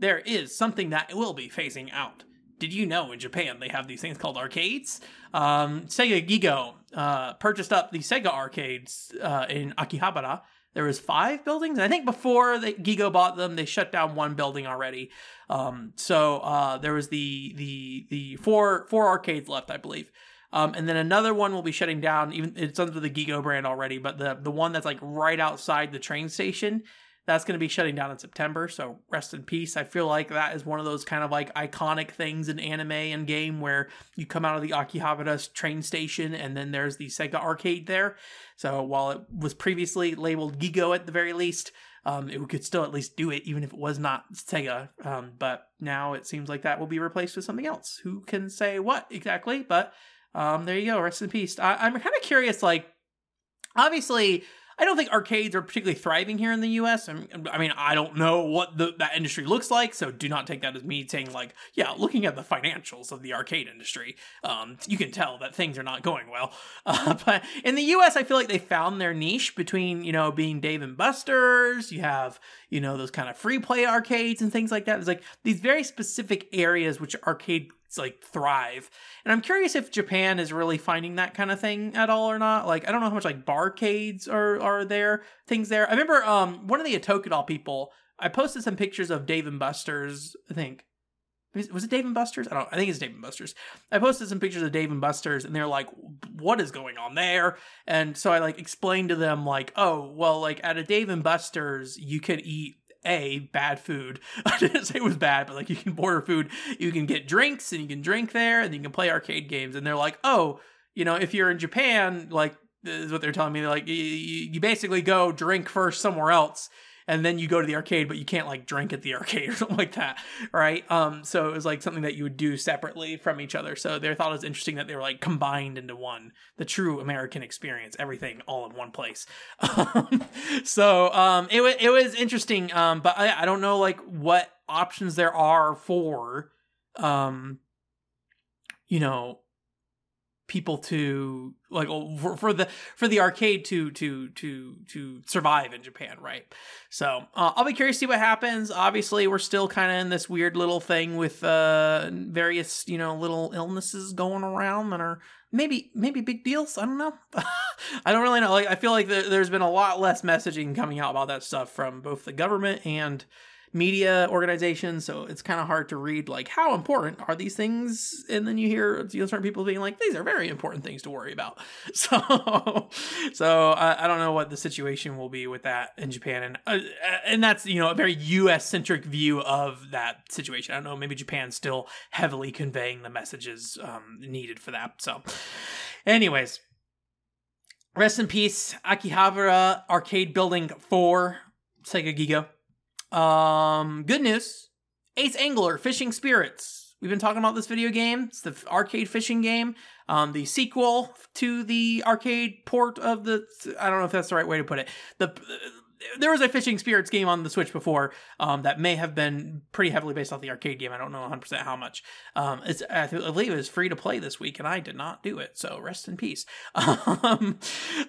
there is something that will be phasing out. Did you know in Japan they have these things called arcades? Um, Sega Gigo uh, purchased up the Sega arcades uh, in Akihabara there was five buildings. I think before Gigo bought them, they shut down one building already. Um, so uh, there was the the the four four arcades left, I believe. Um, and then another one will be shutting down. Even it's under the Gigo brand already, but the the one that's like right outside the train station that's going to be shutting down in September. So rest in peace. I feel like that is one of those kind of like iconic things in anime and game where you come out of the Akihabara train station and then there's the Sega arcade there. So while it was previously labeled Gigo at the very least, um, it could still at least do it even if it was not Sega. Um, but now it seems like that will be replaced with something else. Who can say what exactly? But um, there you go. Rest in peace. I- I'm kind of curious. Like, obviously I don't think arcades are particularly thriving here in the U.S. I mean, I, don't know what the, that industry looks like, so do not take that as me saying like, yeah, looking at the financials of the arcade industry, um, you can tell that things are not going well. Uh, but in the U.S., I feel like they found their niche between you know being Dave and Buster's. You have you know those kind of free play arcades and things like that. It's like these very specific areas which arcade like thrive. And I'm curious if Japan is really finding that kind of thing at all or not. Like I don't know how much like barcades are are there, things there. I remember um one of the Atokadol people, I posted some pictures of Dave and Buster's, I think. Was it Dave and Buster's? I don't. I think it's Dave and Buster's. I posted some pictures of Dave and Buster's, and they're like, "What is going on there?" And so I like explained to them, like, "Oh, well, like at a Dave and Buster's, you could eat a bad food. I didn't say it was bad, but like you can order food, you can get drinks and you can drink there, and you can play arcade games. And they're like, oh, you know, if you're in Japan, like this is what they're telling me. They're like, you, you basically go drink first somewhere else and then you go to the arcade, but you can't like drink at the arcade or something like that, right? Um, so it was like something that you would do separately from each other. So they thought it was interesting that they were like combined into one, the true American experience, everything all in one place. Um, so um, it was it was interesting, um, but I, I don't know like what options there are for, um, you know, people to like for, for, the for the arcade to to to to survive in Japan, right? So uh, I'll be curious to see what happens. Obviously, we're still kind of in this weird little thing with uh, various you know little illnesses going around that are maybe maybe big deals. I don't know. I don't really know. Like I feel like there's been a lot less messaging coming out about that stuff from both the government and media organizations, so it's kind of hard to read like how important are these things, and then you hear you know, certain people being like these are very important things to worry about. So, so I, I don't know what the situation will be with that in Japan, and uh, and that's you know a very U.S. centric view of that situation. I don't know, maybe Japan's still heavily conveying the messages um, needed for that. So, anyways. Rest in peace, Akihabara Arcade Building 4, Sega Gigo. Um, good news. Ace Angler Fishing Spirits. We've been talking about this video game. It's the arcade fishing game. Um, the sequel to the arcade port of the. I don't know if that's the right way to put it. The there was a fishing spirits game on the switch before um, that may have been pretty heavily based off the arcade game. I don't know 100% how much. Um, it's i believe it was free to play this week and i did not do it so rest in peace. Um,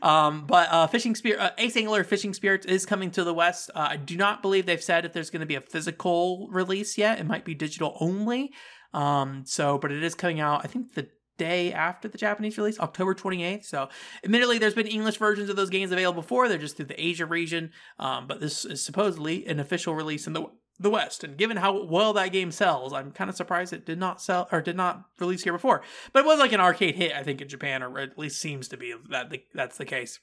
um, but uh, fishing spirit uh, ace angler fishing spirits is coming to the west. Uh, i do not believe they've said if there's going to be a physical release yet. It might be digital only. Um, so but it is coming out i think the day after the Japanese release, October 28th. So, admittedly, there's been English versions of those games available before. They're just through the Asia region, um, but this is supposedly an official release in the the West. And given how well that game sells, I'm kind of surprised it did not sell or did not release here before. But it was like an arcade hit, I think, in Japan, or at least seems to be that the, that's the case.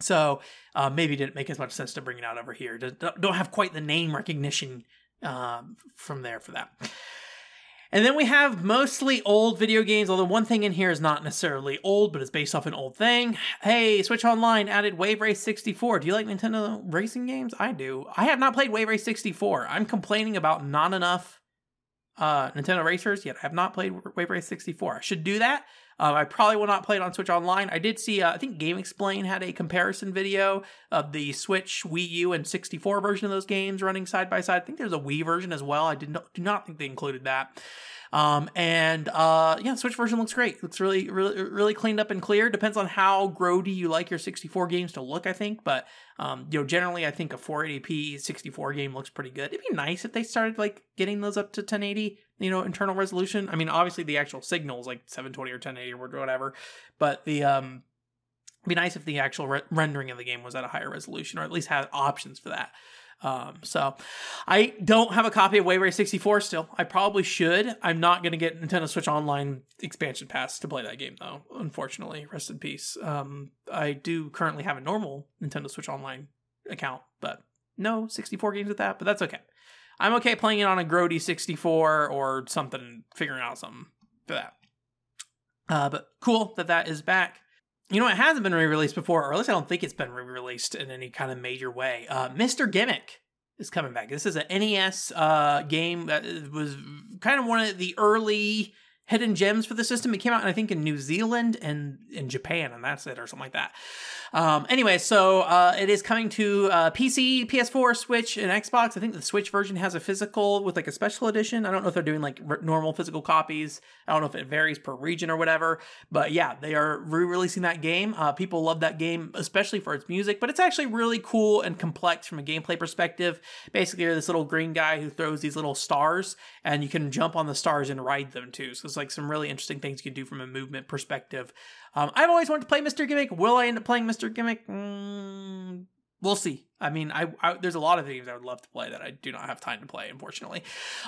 So uh, maybe didn't make as much sense to bring it out over here. Don't have quite the name recognition uh, from there for that. And then we have mostly old video games, although one thing in here is not necessarily old, but it's based off an old thing. Hey, Switch Online added Wave Race 64. Do you like Nintendo racing games? I do. I have not played Wave Race 64. I'm complaining about not enough uh, Nintendo racers, yet I have not played Wave Race 64. I should do that. Uh, I probably will not play it on Switch Online. I did see, uh, I think GameXplain had a comparison video of the Switch, Wii U, and 64 version of those games running side by side. I think there's a Wii version as well. I did not, do not think they included that. Um, and uh, yeah, Switch version looks great. Looks really, really, really cleaned up and clear. Depends on how grody you like your 64 games to look, I think. But um, you know, generally, I think a 480p 64 game looks pretty good. It'd be nice if they started like getting those up to 1080, you know, internal resolution. I mean, obviously the actual signals like 720 or 1080 or whatever, but the um, it'd be nice if the actual re- rendering of the game was at a higher resolution or at least had options for that. Um, so I don't have a copy of Wave 64 still. I probably should. I'm not going to get Nintendo Switch Online expansion pass to play that game though. Unfortunately, rest in peace. Um, I do currently have a normal Nintendo Switch Online account, but no 64 games with that. But that's okay. I'm okay playing it on a Grody 64 or something, figuring out something for that. Uh, but cool that that is back. You know, it hasn't been re-released before, or at least I don't think it's been re-released in any kind of major way. Uh, Mr. Gimmick is coming back. This is an NES uh, game that was kind of one of the early hidden gems for the system. It came out, I think, in New Zealand and in Japan, and that's it, or something like that. Um, anyway, so uh, it is coming to uh, PC, PS4, Switch, and Xbox. I think the Switch version has a physical with like a special edition. I don't know if they're doing like r- normal physical copies. I don't know if it varies per region or whatever. But yeah, they are re-releasing that game. Uh, people love that game, especially for its music. But it's actually really cool and complex from a gameplay perspective. Basically, you're this little green guy who throws these little stars, and you can jump on the stars and ride them too. So like some really interesting things you can do from a movement perspective. Um, I've always wanted to play Mr. Gimmick. Will I end up playing Mr. Gimmick? Mm, we'll see. I mean, I, I, there's a lot of games I would love to play that I do not have time to play, unfortunately.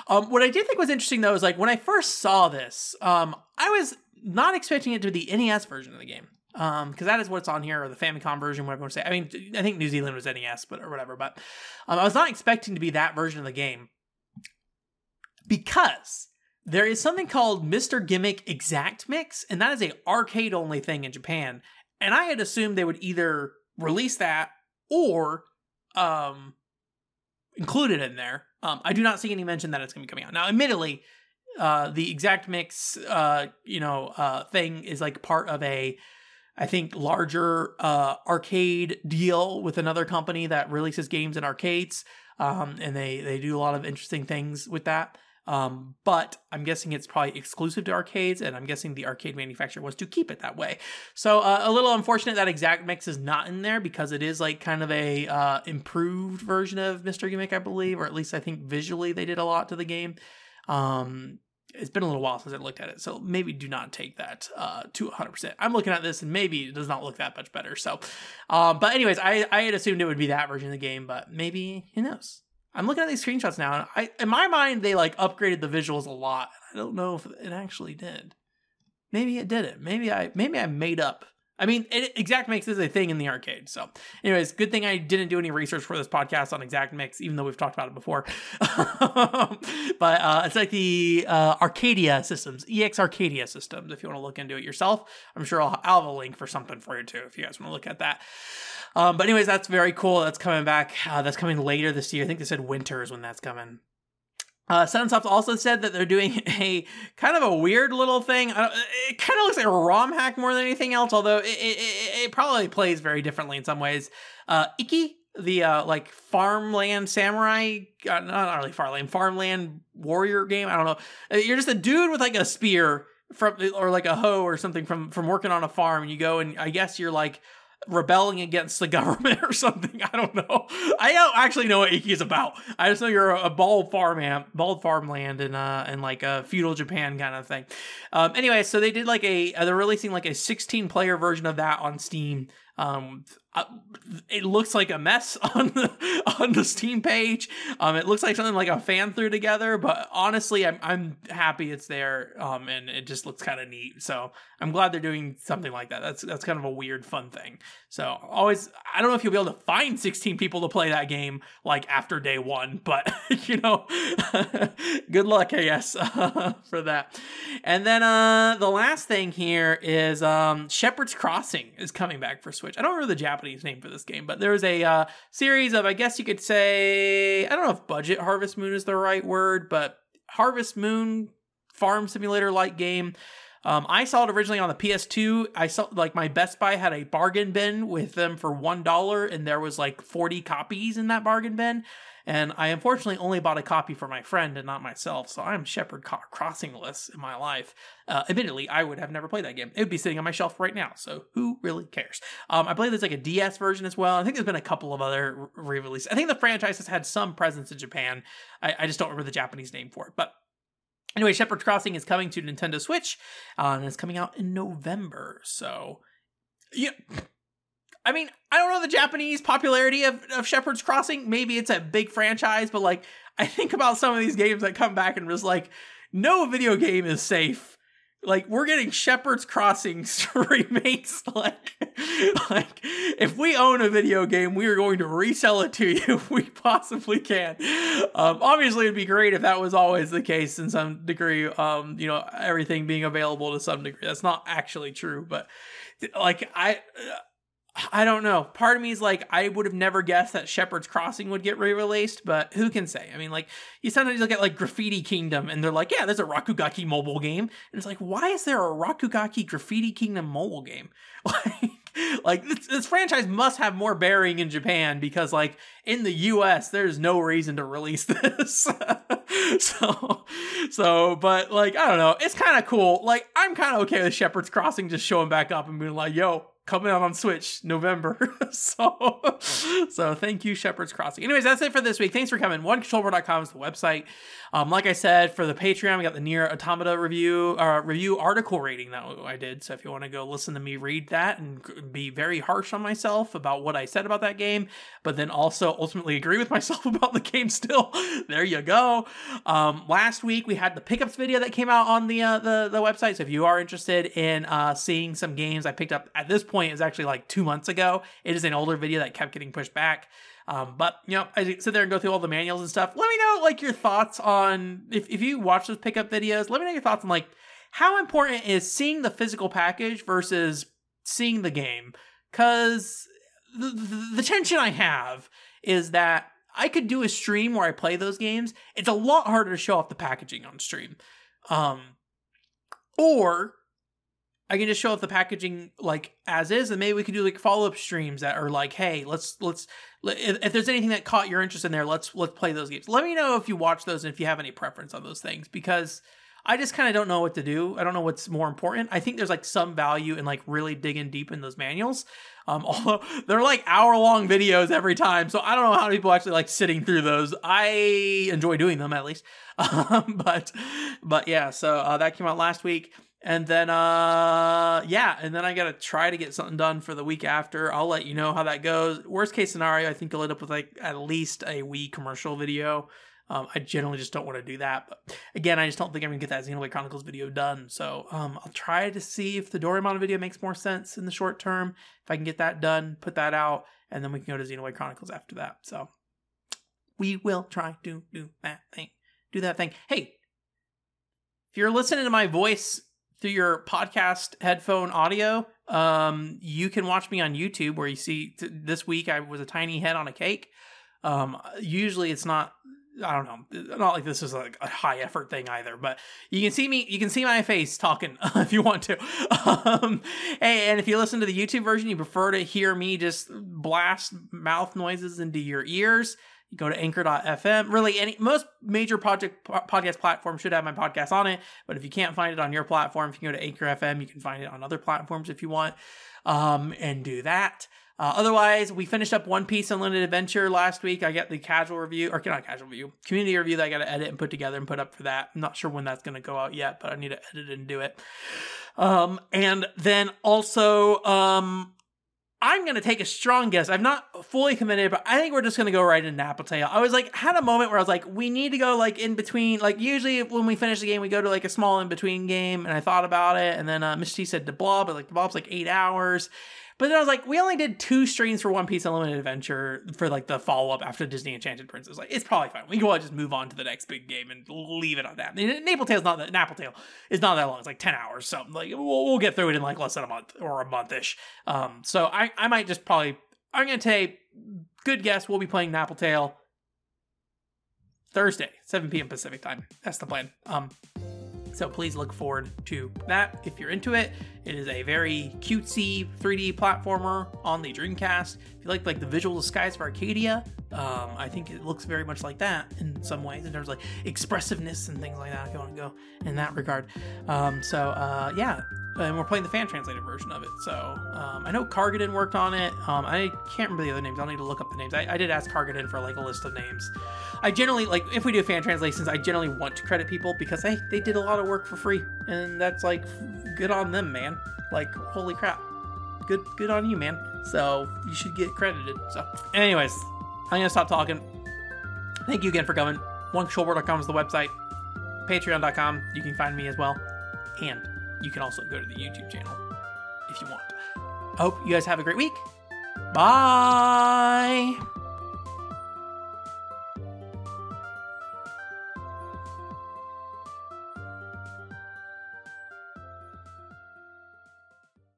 Um, what I did think was interesting though is like when I first saw this, um, I was not expecting it to be the NES version of the game. Um, because that is what's on here, or the Famicom version, whatever you want to say. I mean, I think New Zealand was NES, but or whatever. But um, I was not expecting to be that version of the game because there is something called Mr. Gimmick Exact Mix, and that is a arcade only thing in Japan. And I had assumed they would either release that or um include it in there. Um, I do not see any mention that it's going to be coming out. Now, admittedly, uh, the exact mix, uh, you know, uh, thing is like part of a, I think, larger uh, arcade deal with another company that releases games in arcades, um, and they they do a lot of interesting things with that. Um, but I'm guessing it's probably exclusive to arcades, and I'm guessing the arcade manufacturer was to keep it that way. So uh, a little unfortunate that exact mix is not in there because it is like kind of a uh, improved version of Mr. Gimmick, I believe, or at least I think visually they did a lot to the game. Um, it's been a little while since I looked at it, so maybe do not take that uh, to 100%. I'm looking at this and maybe it does not look that much better. So, um, but anyways, I I had assumed it would be that version of the game, but maybe who knows? I'm looking at these screenshots now, and I, in my mind, they like upgraded the visuals a lot. I don't know if it actually did. Maybe it didn't. Maybe I maybe I made up. I mean, it, Exact Mix is a thing in the arcade. So, anyways, good thing I didn't do any research for this podcast on Exact Mix, even though we've talked about it before. but uh, it's like the uh, Arcadia systems, EX Arcadia systems. If you want to look into it yourself, I'm sure I'll, I'll have a link for something for you too, if you guys want to look at that. Um, but anyways, that's very cool. That's coming back. Uh, that's coming later this year. I think they said winter is when that's coming. Uh, Sunsoft also said that they're doing a kind of a weird little thing. It kind of looks like a ROM hack more than anything else, although it, it, it probably plays very differently in some ways. Uh, Ikki, the uh, like farmland samurai, uh, not really farmland, farmland warrior game. I don't know. Uh, you're just a dude with like a spear from or like a hoe or something from from working on a farm. And you go and I guess you're like rebelling against the government or something. I don't know. I don't actually know what Ikki is about. I just know you're a, bald farm bald farmland in uh in like a feudal Japan kind of thing. Um, anyway, so they did like a they're releasing like a 16 player version of that on Steam. Um, uh, it looks like a mess on the on the Steam page. Um, it looks like something like a fan threw together, but honestly, I'm I'm happy it's there. Um, and it just looks kind of neat. So I'm glad they're doing something like that. That's that's kind of a weird, fun thing. So always, I don't know if you'll be able to find 16 people to play that game like after day one, but you know, good luck, uh, for that. And then uh, the last thing here is um, Shepherd's Crossing is coming back for Switch. I don't remember the Japanese Japanese name for this game, but there's a uh, series of, I guess you could say, I don't know if budget Harvest Moon is the right word, but Harvest Moon farm simulator like game. Um, I saw it originally on the PS2. I saw like my Best Buy had a bargain bin with them for one dollar, and there was like 40 copies in that bargain bin. And I unfortunately only bought a copy for my friend and not myself, so I'm Shepherd crossingless in my life. Uh, admittedly, I would have never played that game. It would be sitting on my shelf right now, so who really cares? Um, I believe there's like a DS version as well. I think there's been a couple of other re releases. I think the franchise has had some presence in Japan. I, I just don't remember the Japanese name for it, but Anyway, Shepherd's Crossing is coming to Nintendo Switch, uh, and it's coming out in November. So, yeah, I mean, I don't know the Japanese popularity of, of Shepherd's Crossing. Maybe it's a big franchise, but like, I think about some of these games that come back and was like, no video game is safe. Like, we're getting Shepherd's Crossing remakes. Like, like, if we own a video game, we are going to resell it to you if we possibly can. Um, obviously, it'd be great if that was always the case in some degree. Um, you know, everything being available to some degree. That's not actually true, but like, I I don't know. Part of me is like, I would have never guessed that Shepherd's Crossing would get re-released, but who can say? I mean, like, you sometimes look at like Graffiti Kingdom, and they're like, yeah, there's a Rakugaki mobile game, and it's like, why is there a Rakugaki Graffiti Kingdom mobile game? Like, like this, this franchise must have more bearing in Japan because, like, in the U.S., there's no reason to release this. so, so, but like, I don't know. It's kind of cool. Like, I'm kind of okay with Shepherd's Crossing just showing back up and being like, yo, coming out on Switch November. so so thank you, Shepherd's Crossing. Anyways, that's it for this week. Thanks for coming. OneController.com is the website. Um, like I said, for the Patreon, we got the NieR Automata review uh, review article rating that I did. So if you want to go listen to me read that and be very harsh on myself about what I said about that game, but then also ultimately agree with myself about the game still, there you go. Um, last week we had the pickups video that came out on the uh, the the website. So if you are interested in uh, seeing some games I picked up at this point is actually like two months ago. It is an older video that kept getting pushed back. Um, but you know, I sit there and go through all the manuals and stuff. Let me know like your thoughts on if, if you watch those pickup videos, let me know your thoughts on like how important is seeing the physical package versus seeing the game. Cause the, the, the tension I have is that I could do a stream where I play those games. It's a lot harder to show off the packaging on stream. Um, or I can just show off the packaging like as is, and maybe we can do like follow up streams that are like, hey, let's let's if, if, there's anything that caught your interest in there, let's let's play those games. Let me know if you watch those and if you have any preference on those things because I just kind of don't know what to do. I don't know what's more important. I think there's like some value in like really digging deep in those manuals. Um, although they're like hour long videos every time, so I don't know how people actually like sitting through those. I enjoy doing them at least. Um, but but yeah, so uh, that came out last week. And then uh yeah, and then I gotta try to get something done for the week after. I'll let you know how that goes. Worst case scenario, I think I'll end up with like at least a Wii commercial video. Um, I generally just don't want to do that, but again, I just don't think I'm gonna get that Xenoblade Chronicles video done. So um, I'll try to see if the Doraemon video makes more sense in the short term. If I can get that done, put that out, and then we can go to Xenoblade Chronicles after that. So we will try to do that thing. Do that thing. Hey, if you're listening to my voice through your podcast headphone audio, um, you can watch me on YouTube where you see t- this week I was a tiny head on a cake. Um, usually it's not I don't know, not like this is like a high effort thing either, but you can see me, you can see my face talking if you want to. Um, and if you listen to the YouTube version, you prefer to hear me just blast mouth noises into your ears you go to anchor.fm. Really, any most major project podcast platforms should have my podcast on it. But if you can't find it on your platform, if you go to Anchor FM, you can find it on other platforms if you want, um, and do that. Uh, otherwise, we finished up One Piece Unlimited Adventure last week. I got the casual review, or not casual review, community review that I got to edit and put together and put up for that. I'm not sure when that's going to go out yet, but I need to edit and do it. Um, and then also, um, I'm going to take a strong guess. I'm not fully committed, but I think we're just going to go right into Napple Tale. I was like, had a moment where I was like, we need to go like in between. Like usually when we finish the game, we go to like a small in between game, and I thought about it, and then uh, Miss T said the blob, but like the blob's like eight hours, but then I was like, we only did two streams for One Piece Unlimited Adventure for like the follow up after Disney Enchanted Princess. Like, it's probably fine. We can all just move on to the next big game and leave it on that. Napple Tale's not that Napple Tale is not that long. It's like ten hours, so like we'll, we'll get through it in like less than a month or a monthish. Um, so I I might just probably I'm gonna take good guess. We'll be playing Napple Tale Thursday, 7 p.m. Pacific time. That's the plan. Um, so please look forward to that if you're into it. It is a very cutesy 3D platformer on the Dreamcast. If you like like the visual skies of Arcadia, um, I think it looks very much like that in some ways in terms of like expressiveness and things like that. If you want to go in that regard, um, so uh, yeah, and we're playing the fan translated version of it. So um, I know Cargadin worked on it. Um, I can't remember the other names. I'll need to look up the names. I, I, did ask Cargadin for like a list of names. I generally like if we do fan translations, I generally want to credit people because hey, they did a lot of work for free, and that's like good on them, man. Like holy crap, good good on you, man. So you should get credited. So, anyways, I'm gonna stop talking. Thank you again for coming. OneController.com is the website. Patreon.com, you can find me as well. And you can also go to the YouTube channel if you want. I hope you guys have a great week. Bye.